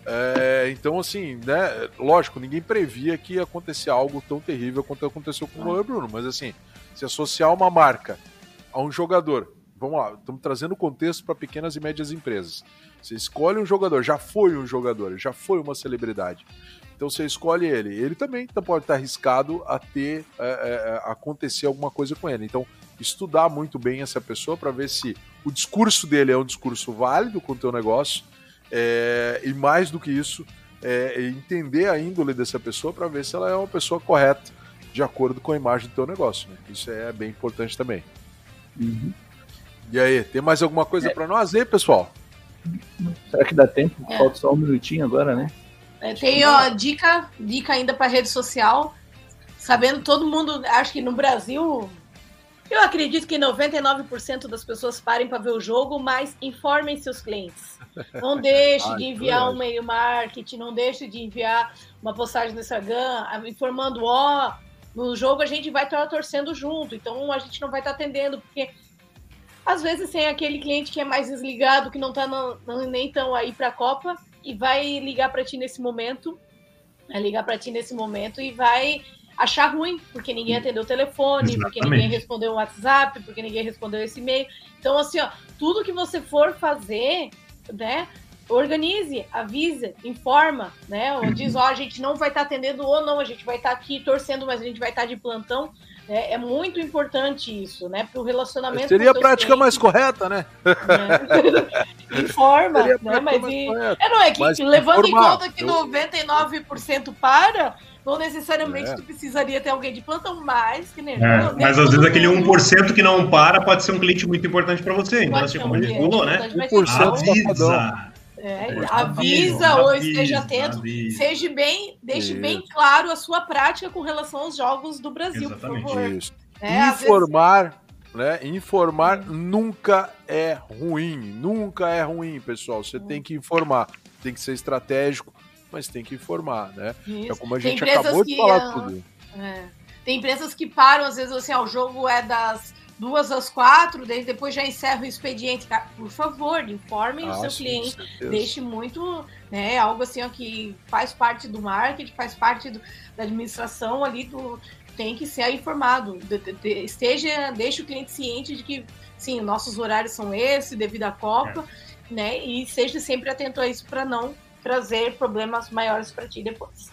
É, então, assim, né? Lógico, ninguém previa que ia acontecer algo tão terrível quanto aconteceu com o Bruno. Mas, assim, se associar uma marca a um jogador, vamos lá, estamos trazendo contexto para pequenas e médias empresas. Você escolhe um jogador, já foi um jogador, já foi uma celebridade. Então você escolhe ele. Ele também pode estar arriscado a ter é, é, acontecer alguma coisa com ele. Então, estudar muito bem essa pessoa para ver se o discurso dele é um discurso válido com o teu negócio é, e mais do que isso, é, entender a índole dessa pessoa para ver se ela é uma pessoa correta de acordo com a imagem do teu negócio. Né? Isso é bem importante também. Uhum. E aí, tem mais alguma coisa é. para nós aí, pessoal? Será que dá tempo? É. Falta só um minutinho agora, né? É, tem ó, dica, dica ainda para rede social. Sabendo, todo mundo, acho que no Brasil, eu acredito que 99% das pessoas parem para ver o jogo, mas informem seus clientes. Não <laughs> deixe ah, de enviar um e-mail marketing, não deixe de enviar uma postagem no Instagram informando, ó, no jogo a gente vai estar torcendo junto, então a gente não vai estar atendendo, porque às vezes tem aquele cliente que é mais desligado, que não está nem tão aí para a Copa, e vai ligar para ti nesse momento, vai ligar para ti nesse momento e vai achar ruim, porque ninguém atendeu o telefone, Exatamente. porque ninguém respondeu o WhatsApp, porque ninguém respondeu esse e-mail. Então, assim, ó, tudo que você for fazer, né? Organize, avisa, informa, né? Ou diz, ó, a gente não vai estar tá atendendo ou não, a gente vai estar tá aqui torcendo, mas a gente vai estar tá de plantão. É, é, muito importante isso, né? Para o relacionamento. Seria a prática clientes. mais correta, né? É. Informa, né? Mas e... é, não, é que mas levando informar. em conta que 99% para, não necessariamente é. tu precisaria ter alguém de plantão mais, que nem. É, mas às vezes aquele 1% que não para pode ser um cliente muito importante para você. Então, assim, como ele falou, né? 1% avisa. É, avisa, avisa ou esteja atento. Avisa. Seja bem, deixe Isso. bem claro a sua prática com relação aos jogos do Brasil, Exatamente. por favor. Isso. É, Informar, vezes... né? Informar hum. nunca é ruim. Nunca é ruim, pessoal. Você hum. tem que informar, tem que ser estratégico mas tem que informar, né? Isso. É como a gente acabou de falar uh, tudo. É. Tem empresas que param, às vezes, assim, ó, o jogo é das duas às quatro, depois já encerra o expediente. Por favor, informem ah, o seu sim, cliente, deixe muito, né, algo assim ó, que faz parte do marketing, faz parte do, da administração ali do tem que ser informado, de, de, esteja, deixe o cliente ciente de que sim, nossos horários são esses devido à Copa, é. né, e seja sempre atento a isso para não trazer problemas maiores para ti depois.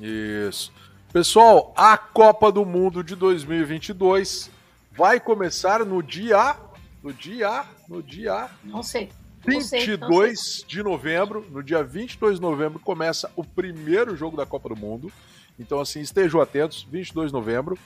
Isso. Pessoal, a Copa do Mundo de 2022 vai começar no dia no dia no dia não sei. 22 não sei. de novembro, no dia 22 de novembro começa o primeiro jogo da Copa do Mundo. Então assim, estejam atentos, 22 de novembro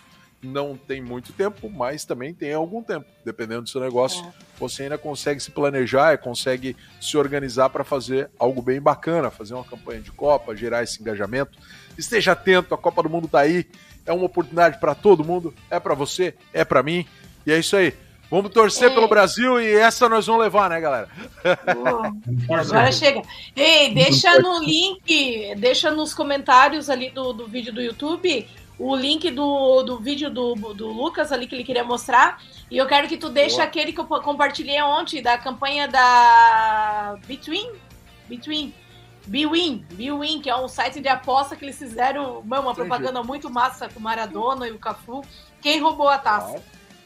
não tem muito tempo, mas também tem algum tempo. Dependendo do seu negócio, é. você ainda consegue se planejar, consegue se organizar para fazer algo bem bacana, fazer uma campanha de Copa, gerar esse engajamento. Esteja atento, a Copa do Mundo está aí. É uma oportunidade para todo mundo, é para você, é para mim. E é isso aí. Vamos torcer é. pelo Brasil e essa nós vamos levar, né, galera? agora chega. Ei, deixa no link, deixa nos comentários ali do, do vídeo do YouTube o link do, do vídeo do, do Lucas ali que ele queria mostrar. E eu quero que tu deixe Boa. aquele que eu compartilhei ontem, da campanha da Between. Between. Bwin, Bwin, que é um site de aposta que eles fizeram uma propaganda muito massa com o Maradona e o Cafu. Quem roubou a taça?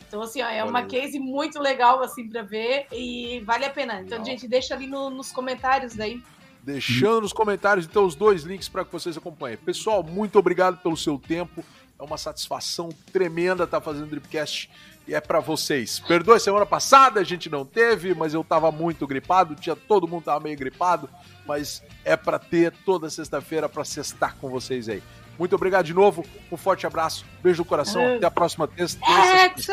Então, assim, ó, é uma case muito legal, assim, para ver e vale a pena. Então, gente deixa ali no, nos comentários daí deixando nos comentários então os dois links para que vocês acompanhem. Pessoal, muito obrigado pelo seu tempo. É uma satisfação tremenda estar fazendo o Dripcast e é para vocês. Perdoe, semana passada a gente não teve, mas eu tava muito gripado, tinha todo mundo tava meio gripado, mas é para ter toda sexta-feira para sextar com vocês aí. Muito obrigado de novo. Um forte abraço. Beijo no coração. Até a próxima terça. Hexa!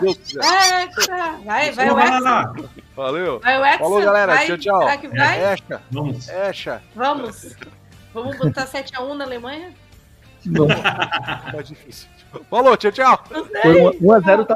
Hexa! Vai, vai, o Hexa. Valeu. Vai o Hexa. Falou, galera. Vai. Tchau, tchau. Será que vai? Hexa. Vamos. Hexa. Vamos. Vamos botar 7x1 na Alemanha? Não. tá difícil. Falou, tchau, tchau. 1x0 tá